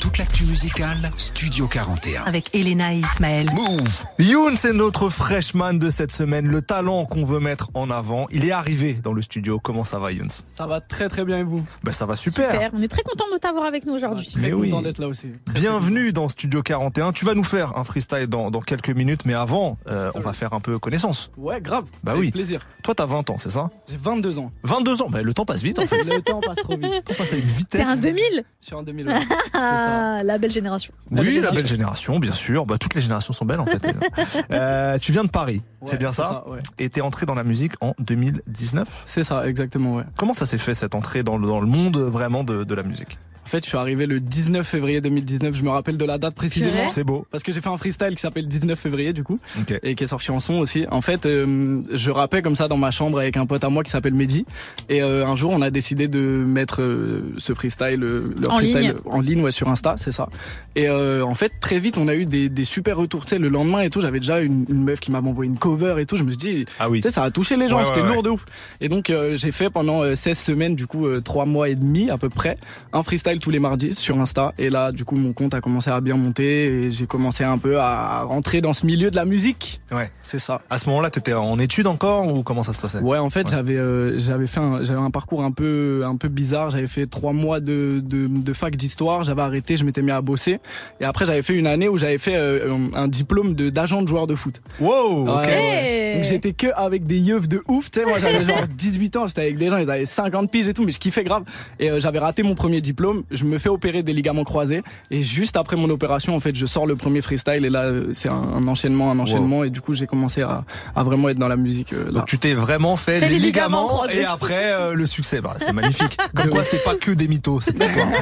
Toute l'actu musicale, Studio 41. Avec Elena et Ismaël. Move. Youn, c'est notre freshman de cette semaine, le talent qu'on veut mettre en avant. Il est arrivé dans le studio. Comment ça va, Youn? Ça va très très bien et vous? Ben ça va super. Super, on est très content de t'avoir avec nous aujourd'hui. Mais oui. content d'être là aussi. Très, Bienvenue dans Studio 41. Tu vas nous faire un freestyle dans, dans quelques minutes, mais avant, euh, on va faire un peu connaissance. Ouais, grave. Bah Avec oui. plaisir. Toi, t'as 20 ans, c'est ça? J'ai 22 ans. 22 ans. Ben le temps passe vite, en fait. Le temps passe trop vite. Le temps passe à une T'es vitesse. un 2000 Je suis en 2000. ouais. *laughs* Ah, la belle génération. Oui, la belle génération, bien sûr. Bah, toutes les générations sont belles, en fait. *laughs* euh, tu viens de Paris, c'est bien ça, ça, ouais. Et t'es entré dans la musique en 2019 C'est ça, exactement, ouais. Comment ça s'est fait, cette entrée dans le, dans le monde, vraiment, de, de la musique? En fait, je suis arrivé le 19 février 2019. Je me rappelle de la date précisément. C'est beau. Parce que j'ai fait un freestyle qui s'appelle 19 février du coup et qui est sorti en son aussi. En fait, euh, je rappais comme ça dans ma chambre avec un pote à moi qui s'appelle Mehdi. Et euh, un jour, on a décidé de mettre euh, ce freestyle, euh, le En freestyle ligne. en ligne, ouais, sur Insta, c'est ça. Et euh, en fait, très vite, on a eu des, des super retours. Tu sais, le lendemain et tout, j'avais déjà une, une meuf qui m'avait envoyé une cover et tout. Je me suis dit, Ah oui. tu sais, ça a touché les gens. Ouais, C'était ouais, lourd ouais. de ouf. Et donc, euh, j'ai fait pendant euh, 16 semaines, du coup, euh, 3 mois et demi à peu près, un freestyle tous les mardis sur Insta. Et là, du coup, mon compte a commencé à bien monter et j'ai commencé un peu à rentrer dans ce milieu de la musique. Ouais. C'est ça. À ce moment-là, t'étais en études encore ou comment ça se passait? Ouais, en fait, j'avais euh, j'avais fait un, j'avais un parcours un peu un peu bizarre. J'avais fait trois mois de de, de fac d'histoire. J'avais arrêté, je m'étais mis à bosser. Et après, j'avais fait une année où j'avais fait euh, un diplôme de d'agent de joueur de foot. Wow, ok. Hey. Donc j'étais que avec des yeufs de ouf. Tu sais, moi j'avais genre *laughs* 18 ans. J'étais avec des gens, ils avaient 50 piges et tout, mais je kiffais grave. Et euh, j'avais raté mon premier diplôme. Je me fais opérer des ligaments croisés. Et juste après mon opération, en fait, je sors le premier freestyle. Et là, euh, c'est un, un enchaînement, un enchaînement. Et du coup, j'ai commencé à, à vraiment être dans la musique. euh, là. Donc tu t'es vraiment fait les les ligaments et après euh, le succès. Bah, c'est magnifique. *laughs* Comme quoi c'est pas que des mythos cette histoire. *laughs*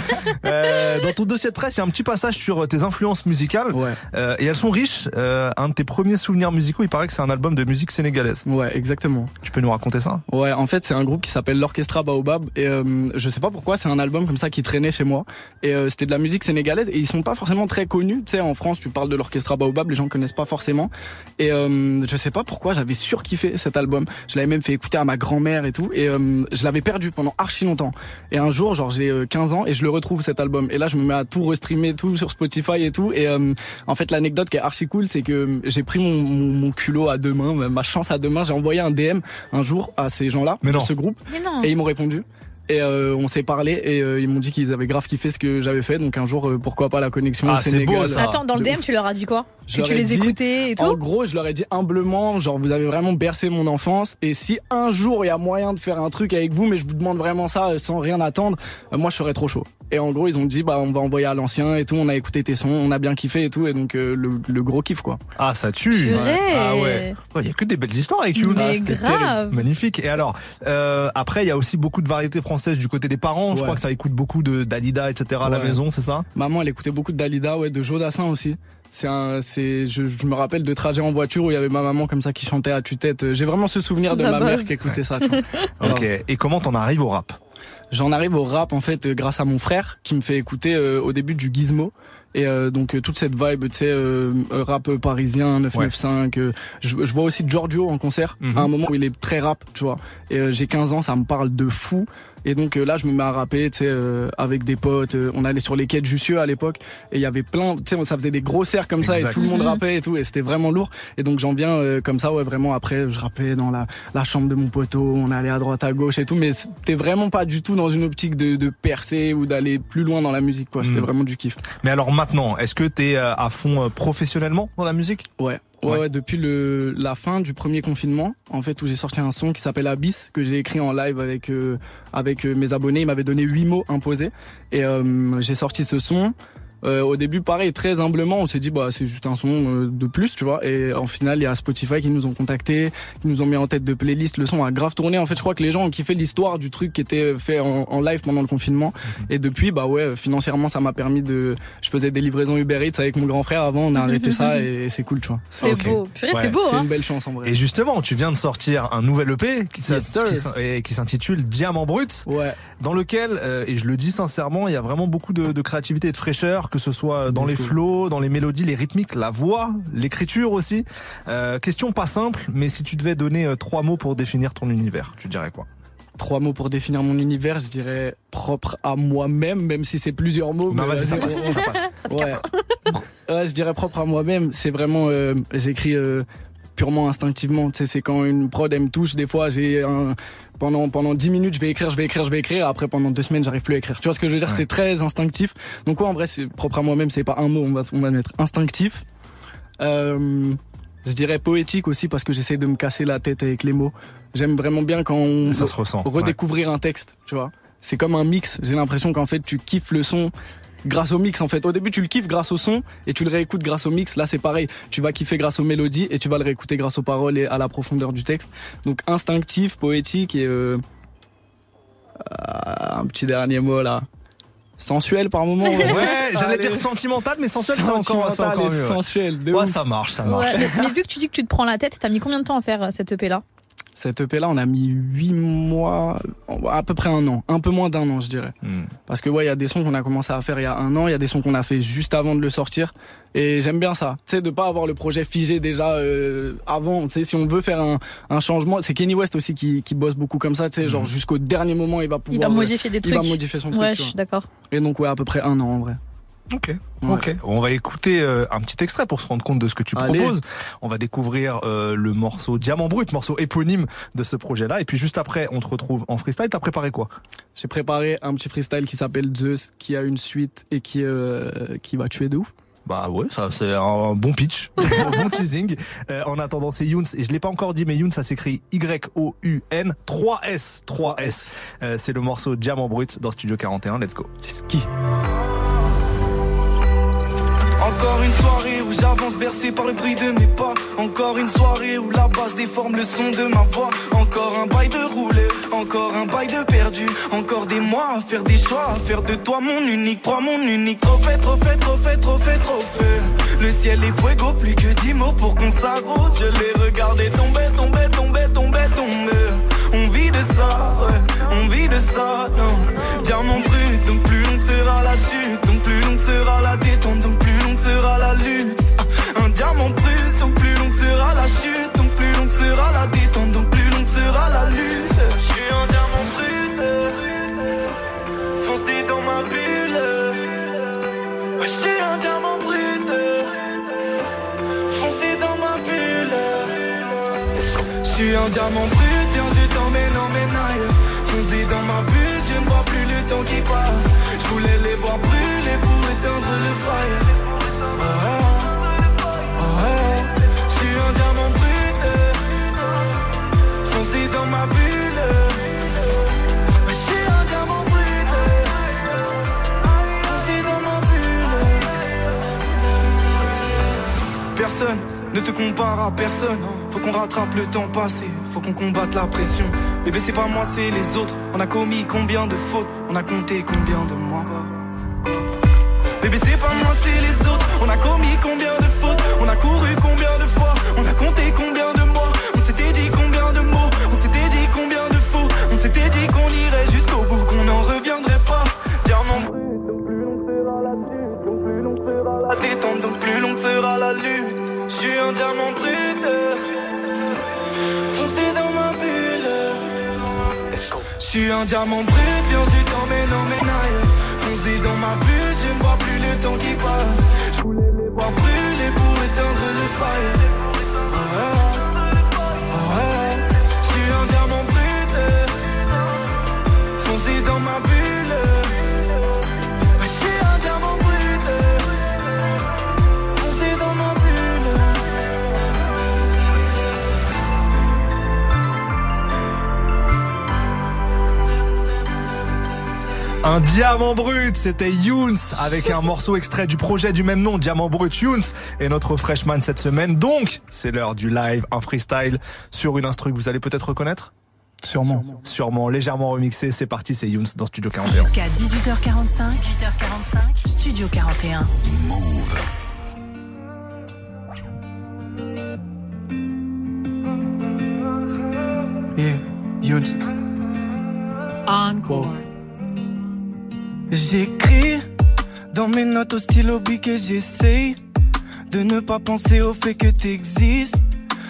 Euh, dans ton dossier de presse, il y a un petit passage sur tes influences musicales Ouais. Euh, et elles sont riches. Euh, un de tes premiers souvenirs musicaux, il paraît que c'est un album de musique sénégalaise. Ouais, exactement. Tu peux nous raconter ça? Ouais, en fait, c'est un groupe qui s'appelle l'Orchestra Baobab et euh, je sais pas pourquoi, c'est un album comme ça qui traînait chez moi et euh, c'était de la musique sénégalaise et ils sont pas forcément très connus. Tu sais, en France, tu parles de l'Orchestra Baobab, les gens connaissent pas forcément et euh, je sais pas pourquoi, j'avais surkiffé cet album. Je l'avais même fait écouter à ma grand-mère et tout et euh, je l'avais perdu pendant archi longtemps. Et un jour, genre j'ai euh, 15 ans et je le retrouve cet album et là je me mets à tout restreamer tout sur Spotify et tout et euh, en fait l'anecdote qui est archi cool, c'est que j'ai pris mon, mon, mon culot à deux mains, ma chance à deux mains, j'ai envoyé un DM un jour à ces gens-là ce groupe Mais non. et ils m'ont répondu. Et euh, on s'est parlé et euh, ils m'ont dit qu'ils avaient grave kiffé ce que j'avais fait. Donc un jour, euh, pourquoi pas la connexion Ah, au c'est Sénégal. beau, ça. Attends, dans le DM, tu leur as dit quoi Je Que tu les dit- écoutais et En tout gros, je leur ai dit humblement, genre vous avez vraiment bercé mon enfance et si un jour il y a moyen de faire un truc avec vous, mais je vous demande vraiment ça sans rien attendre, euh, moi je serais trop chaud. Et en gros, ils ont dit bah on va envoyer à l'ancien et tout, on a écouté tes sons, on a bien kiffé et tout et donc euh, le, le gros kiff quoi. Ah, ça tue. Purée. Ah ouais. Il y a que des belles histoires avec Youn. Mais Ah. Magnifique. Et alors, euh, après, il y a aussi beaucoup de variétés françaises du côté des parents. Je crois que ça écoute beaucoup de d'Alida, etc. à la maison, c'est ça? Maman, elle écoutait beaucoup de Dalida, ouais, de Jodassin aussi. C'est un, c'est, je, je me rappelle de trajets en voiture où il y avait ma maman comme ça qui chantait à tue-tête. J'ai vraiment ce souvenir de ma base. mère qui écoutait ça. *laughs* Ok. Et comment t'en arrives au rap? J'en arrive au rap en fait euh, grâce à mon frère qui me fait écouter euh, au début du Gizmo. Et euh, donc euh, toute cette vibe, tu sais, euh, rap parisien, 995. euh, je, je vois aussi Giorgio en concert Mhm. à un moment où il est très rap, tu vois. Et euh, j'ai 15 ans, ça me parle de fou. Et donc euh, là, je me mets à rapper, tu sais, euh, avec des potes. euh, on allait sur les quais de Jussieu à l'époque, et il y avait plein, tu sais, ça faisait des gros cercles comme ça, Exact. et tout le monde Mhm. rappait et tout, et c'était vraiment lourd. Et donc j'en viens euh, comme ça, ouais, vraiment. Après, je rappais dans la, la chambre de mon poteau, on allait à droite, à gauche et tout, mais c'était vraiment pas du tout dans une optique de, de percer ou d'aller plus loin dans la musique, quoi. C'était Mhm. vraiment du kiff. Mais alors maintenant, est-ce que t'es euh, à fond euh, professionnellement dans la musique? Ouais. Ouais, Ouais. ouais, depuis le, la fin du premier confinement, en fait, où j'ai sorti un son qui s'appelle Abyss, que j'ai écrit en live avec, euh, avec mes abonnés. Ils m'avaient donné huit mots imposés. Et euh, j'ai sorti ce son. Euh, au début, pareil, très humblement, on s'est dit, bah, c'est juste un son euh, de plus, tu vois. Et en final, il y a Spotify qui nous ont contactés, qui nous ont mis en tête de playlist. Le son a grave tourné. En fait, je crois que les gens ont kiffé l'histoire du truc qui était fait en, en live pendant le confinement. Et depuis, bah ouais, financièrement, ça m'a permis de. Je faisais des livraisons Uber Eats avec mon grand frère avant. On a arrêté ça et c'est cool, tu vois. C'est beau. Purée, Ouais, c'est beau, C'est hein une belle chance en vrai. Et justement, tu viens de sortir un nouvel EP Yes, qui s'intitule Diamant Brut, Ouais. dans lequel, euh, et je le dis sincèrement, il y a vraiment beaucoup de, de créativité et de fraîcheur, que ce soit dans les flows, dans les mélodies, les rythmiques, la voix, l'écriture aussi. Euh, question pas simple, mais si tu devais donner euh, trois mots pour définir ton univers, tu dirais quoi? Trois mots pour définir mon univers, je dirais propre à moi-même, même si c'est plusieurs mots. Non, vas-y, ça vas-y. passe, ça passe. *laughs* Ouais. ouais, je dirais propre à moi-même. C'est vraiment, euh, j'écris euh, purement instinctivement. Tu sais, c'est quand une prod elle me touche. Des fois, j'ai un pendant pendant 10 minutes, je vais écrire, je vais écrire, je vais écrire. Après, pendant deux semaines, j'arrive plus à écrire. Tu vois ce que je veux dire? Ouais. C'est très instinctif. Donc ouais, en vrai, c'est propre à moi-même. C'est pas un mot. On va on va mettre instinctif. Euh, je dirais poétique aussi parce que j'essaie de me casser la tête avec les mots. J'aime vraiment bien quand on Ça se ressent. ouais. redécouvrir un texte, tu vois. C'est comme un mix. J'ai l'impression qu'en fait, tu kiffes le son grâce au mix, en fait. Au début, tu le kiffes grâce au son et tu le réécoutes grâce au mix. Là, c'est pareil. Tu vas kiffer grâce aux mélodies et tu vas le réécouter grâce aux paroles et à la profondeur du texte. Donc, instinctif, poétique et euh, euh, un petit dernier mot là. sensuel par moment. Ouais, *laughs* j'allais dire sentimental, mais sensuel, c'est encore, mieux. sensuel. de Ouais, ça marche, ça marche. Ouais, mais, mais vu que tu dis que tu te prends la tête, t'as mis combien de temps à faire euh, cette EP là? Cette EP là, on a mis 8 mois, à peu près un an, un peu moins d'un an, je dirais. Hmm. Parce que ouais, il y a des sons qu'on a commencé à faire il y a un an, il y a des sons qu'on a fait juste avant de le sortir. Et j'aime bien ça, tu sais, de pas avoir le projet figé déjà euh, avant. Tu sais, si on veut faire un, un changement, c'est Kenny West aussi qui, qui bosse beaucoup comme ça, tu sais, genre jusqu'au dernier moment, il va pouvoir. Il va euh, modifier des il trucs. va modifier son truc. Ouais, je suis d'accord. Et donc ouais, à peu près un an en vrai. Ok, ok. On va écouter euh, un petit extrait pour se rendre compte de ce que tu Allez. proposes. On va découvrir euh, le morceau Diamant Brut, morceau éponyme de ce projet-là. Et puis juste après, on te retrouve en freestyle. T'as préparé quoi? J'ai préparé un petit freestyle qui s'appelle Zeus, qui a une suite et qui euh, qui va tuer de ouf. Bah ouais, ça c'est un bon pitch, *laughs* un bon teasing. Euh, en attendant, c'est Younes et je l'ai pas encore dit, mais Younes ça s'écrit Y O U N 3 S 3 S. Euh, c'est le morceau Diamant Brut dans Studio 41. Let's go. Encore une soirée où j'avance bercé par le bruit de mes pas. Encore une soirée où la basse déforme le son de ma voix. Encore un bail de roulé, encore un bail de perdu. Encore des mois à faire des choix, à faire de toi mon unique, toi mon unique. Trop fait, trop fait, trop fait, trop fait, trop fait. Le ciel est fuego, plus que dix mots pour qu'on s'arrose. Je les regardais tomber, tomber, tomber, tomber, tomber. On vit de ça, ouais, on vit de ça, non. Diamant brut, donc plus longue sera la chute, donc plus longue sera la détente, Ah, Un diamant brut, donc plus longue sera la chute, donc plus longue sera la détente, donc plus longue sera la lutte. Je suis un diamant brut, foncé dans ma bulle. Je suis un diamant brut, foncé dans ma bulle. Je suis un diamant brut et je t'emmène ménaille Foncé dans ma bulle, je ne vois plus le temps qui passe Je voulais les voir brûler pour éteindre le fire Ne te compare à personne. Faut qu'on rattrape le temps passé, faut qu'on combatte la pression. Bébé, c'est pas moi, c'est les autres. On a commis combien de fautes, on a compté combien de mois? Bébé, c'est pas moi, c'est les autres. On a commis combien de fautes, on a couru combien de fois, on a compté combien de mois? On s'était dit combien de mots, on s'était dit combien de faux? On s'était dit qu'on irait jusqu'au bout, qu'on n'en reviendrait pas. Diamant brut, donc plus long sera la détente, donc plus longue sera la lutte. Je suis un diamant brut, foncé dans ma bulle. Je suis un diamant brut et ensuite t'emmène en ménaille. Foncé dans ma bulle, je ne vois plus le temps qui passe. Je voulais les voir brûler pour éteindre le fire. Un diamant brut, c'était Younes avec un morceau extrait du projet du même nom, Diamant brut Younes et notre freshman cette semaine. Donc, c'est l'heure du live, un freestyle sur une instru que vous allez peut-être reconnaître Sûrement. Sûrement, légèrement remixé. C'est parti, c'est Younes dans Studio 41. Jusqu'à 18h45, 18h45, Studio 41. Yeah, Younes. Encore. J'écris dans mes notes au stylo bic et j'essaye de ne pas penser au fait que t'existes.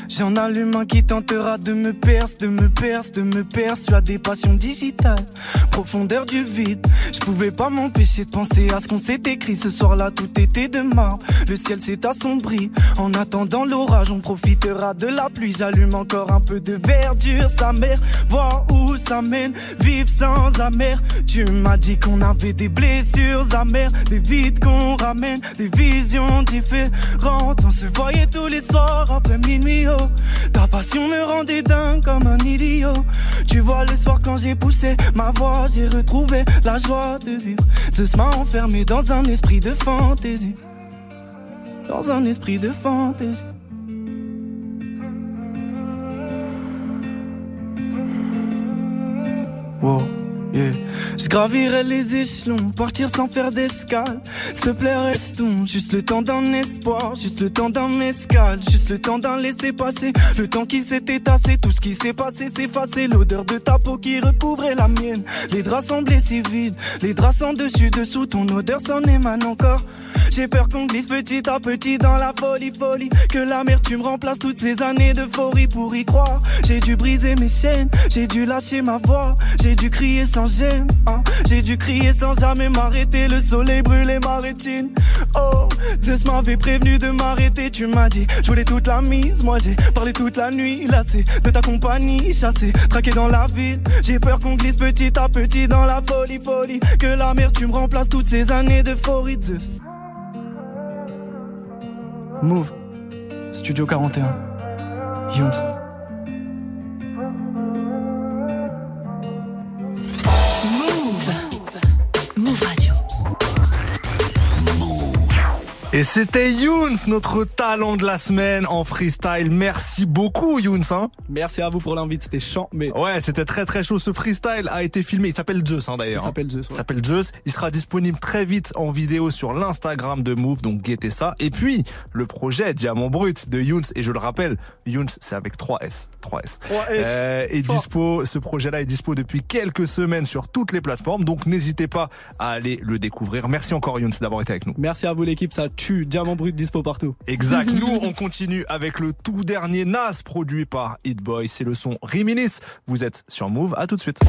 J'en allume un qui tentera de me percer, de me percer, de me persuader. Passion digitale, profondeur du vide. Je pouvais pas m'empêcher de penser à ce qu'on s'est écrit. Ce soir-là, tout était de marbre. Le ciel s'est assombri. En attendant l'orage, on profitera de la pluie. J'allume encore un peu de verdure. Sa mère, voir où ça mène. Vivre sans amer. Tu m'as dit qu'on avait des blessures amères. Des vides qu'on ramène. Des visions différentes. On se voyait tous les soirs après minuit. Oh. Ta passion me rendait dingue comme un idiot. Tu vois, le soir quand j'ai poussé ma voix, j'ai retrouvé la joie de vivre. Enfermé dans un esprit de fantaisie. Dans un esprit de fantaisie. Wow, Je gravirai les échelons, partir sans faire d'escale. S'il te plaît, restons. Juste le temps d'un espoir, juste le temps d'un mescal, juste le temps d'un laisser passer. Le temps qui s'était tassé, tout ce qui s'est passé s'est effacé. L'odeur de ta peau qui recouvrait la mienne. Les draps semblaient si vides, les draps sont dessus, dessous. Ton odeur s'en émane encore. J'ai peur qu'on glisse petit à petit dans la folie, folie. Que l'amertume remplace toutes ces années d'euphorie pour y croire. J'ai dû briser mes chaînes, j'ai dû lâcher ma voix, j'ai dû crier sans hein. J'ai dû crier sans jamais m'arrêter, le soleil brûlait ma rétine. Oh, Zeus m'avait prévenu de m'arrêter, tu m'as dit, je voulais toute la mise. Moi j'ai parlé toute la nuit, lassé de ta compagnie, chassé, traqué dans la ville. J'ai peur qu'on glisse petit à petit dans la folie, folie. Que l'amertume remplace toutes ces années d'euphorie, Zeus. Move. Studio 41. Younes. Et c'était Younes, notre talent de la semaine en freestyle. Merci beaucoup Younes. Hein Merci à vous pour l'invite, c'était chiant, mais. Ouais, c'était très très chaud. Ce freestyle a été filmé. Il s'appelle Zeus hein, d'ailleurs. Il s'appelle Zeus, ouais. Il s'appelle Zeus. Il sera disponible très vite en vidéo sur l'Instagram de Move, donc guettez ça. Et puis, le projet Diamant Brut de Younes, et je le rappelle, Younes, c'est avec 3 S. 3 S. 3 S. Euh, est Fort. dispo, ce projet-là est dispo depuis quelques semaines sur toutes les plateformes, donc n'hésitez pas à aller le découvrir. Merci encore Younes d'avoir été avec nous. Merci à vous l'équipe, ça tue. Diamant brut dispo partout. Exact. *laughs* Nous, on continue avec le tout dernier Nas produit par Hit Boy. C'est le son Riminis. Vous êtes sur Move. À tout de suite.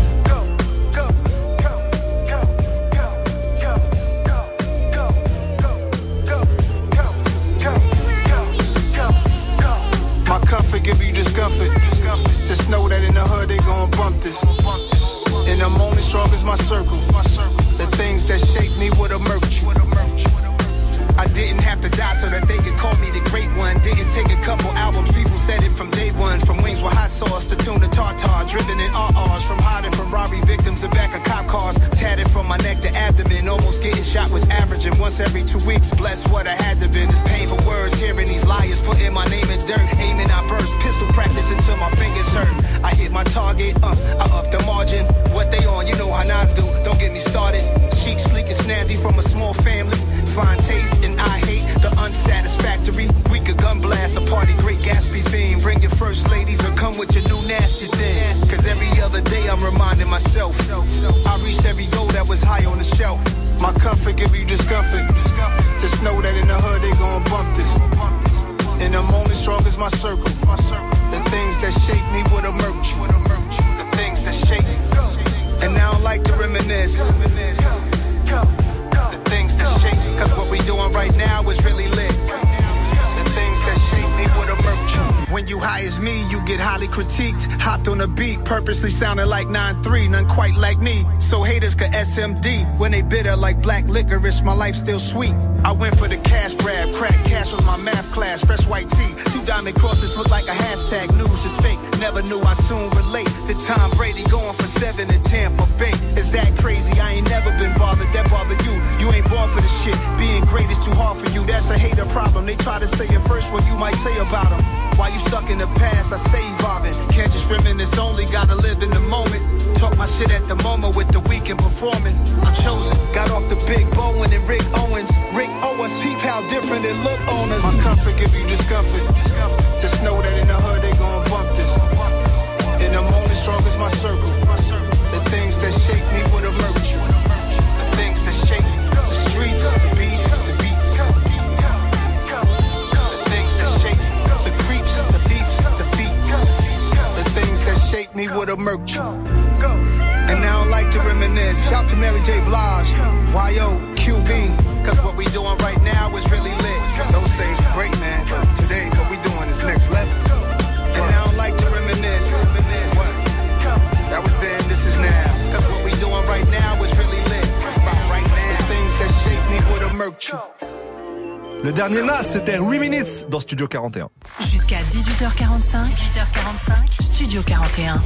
My comfort give you discomfort. Just know that in the hood they gon' bump this. And I'm only strong as my circle. The things that shape me would emerge. Die so that they could call me the great one. Didn't take a couple albums, people said it from day one. From wings with hot sauce to tuna tartar, driven in RRs. From hiding Ferrari victims in back of cop cars. Tatted from my neck to abdomen, almost getting shot was averaging once every two weeks. Bless what I had to been. It's painful words hearing these liars putting my name in dirt. Aiming, I burst. Pistol practice until my fingers hurt. I hit my target, uh, I up the margin. What they on, you know how Nas do. Don't get me started. Chic, sleek, and snazzy from a small family. Fine taste, and I hate the unsatisfactory. We could gun blast a party, great Gatsby theme. Bring your first ladies or come with your new nasty thing. Cause every other day I'm reminding myself. I reached every goal that was high on the shelf. My comfort give you discomfort. Just know that in the hood they gon' bump this. And I'm only strong as my circle. The things that shape me would emerge. The things that shape And now I like to reminisce. The things that shape Cause what we doing right now is really lit. When you high as me, you get highly critiqued. Hopped on a beat, purposely sounding like 9-3, none quite like me. So haters could SMD. When they bitter like black licorice, my life still sweet. I went for the cash grab, crack cash was my math class, fresh white tee. Two diamond crosses look like a hashtag, news is fake. Never knew I soon relate to Tom Brady going for seven in Tampa Bay. Is that crazy? I ain't never been bothered, that bother you. You ain't born for the shit. Being great is too hard for you, that's a hater problem. They try to say it first what you might say about them. Why you stuck in the past, I stay evolving. Can't just reminisce only, gotta live in the moment. Talk my shit at the moment with the weak and performing. I'm chosen, got off the big Bowen and Rick Owens. Rick Owens, peep how different it look on us. My comfort give you discomfort. Just know that in the hood they gon' bump this. And I'm only strong as my circle. The things that shape me would. The shape me would emerge. And now I like to reminisce. Shout to Mary J. Blige, YO, QB. Cause what we doing right now is really lit. Those things were great, man. But today, what we doing is next level. And now I like to reminisce. What? That was then, this is now. Cause what we doing right now is really lit. It's about right now. The things that shape me would emerge you. Le dernier Nas, c'était Reminisce dans Studio 41. Jusqu'à 18h45. 18h45. Studio 41.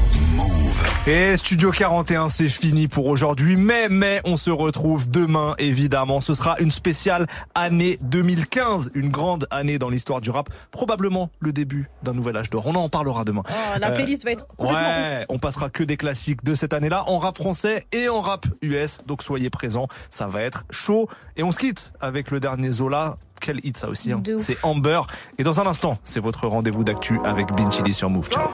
Et Studio 41, c'est fini pour aujourd'hui. Mais, mais, on se retrouve demain, évidemment. Ce sera une spéciale année 2015. Une grande année dans l'histoire du rap. Probablement le début d'un nouvel âge d'or. On en parlera demain. Oh, la Euh, playlist va être complètement Ouais, on passera que des classiques de cette année-là en rap français et en rap US. Donc soyez présents, ça va être chaud. Et on se quitte avec le dernier Zola. Quel hit ça aussi, hein. C'est Amber. Et dans un instant, c'est votre rendez-vous d'actu avec Bin Chili sur Move. Ciao.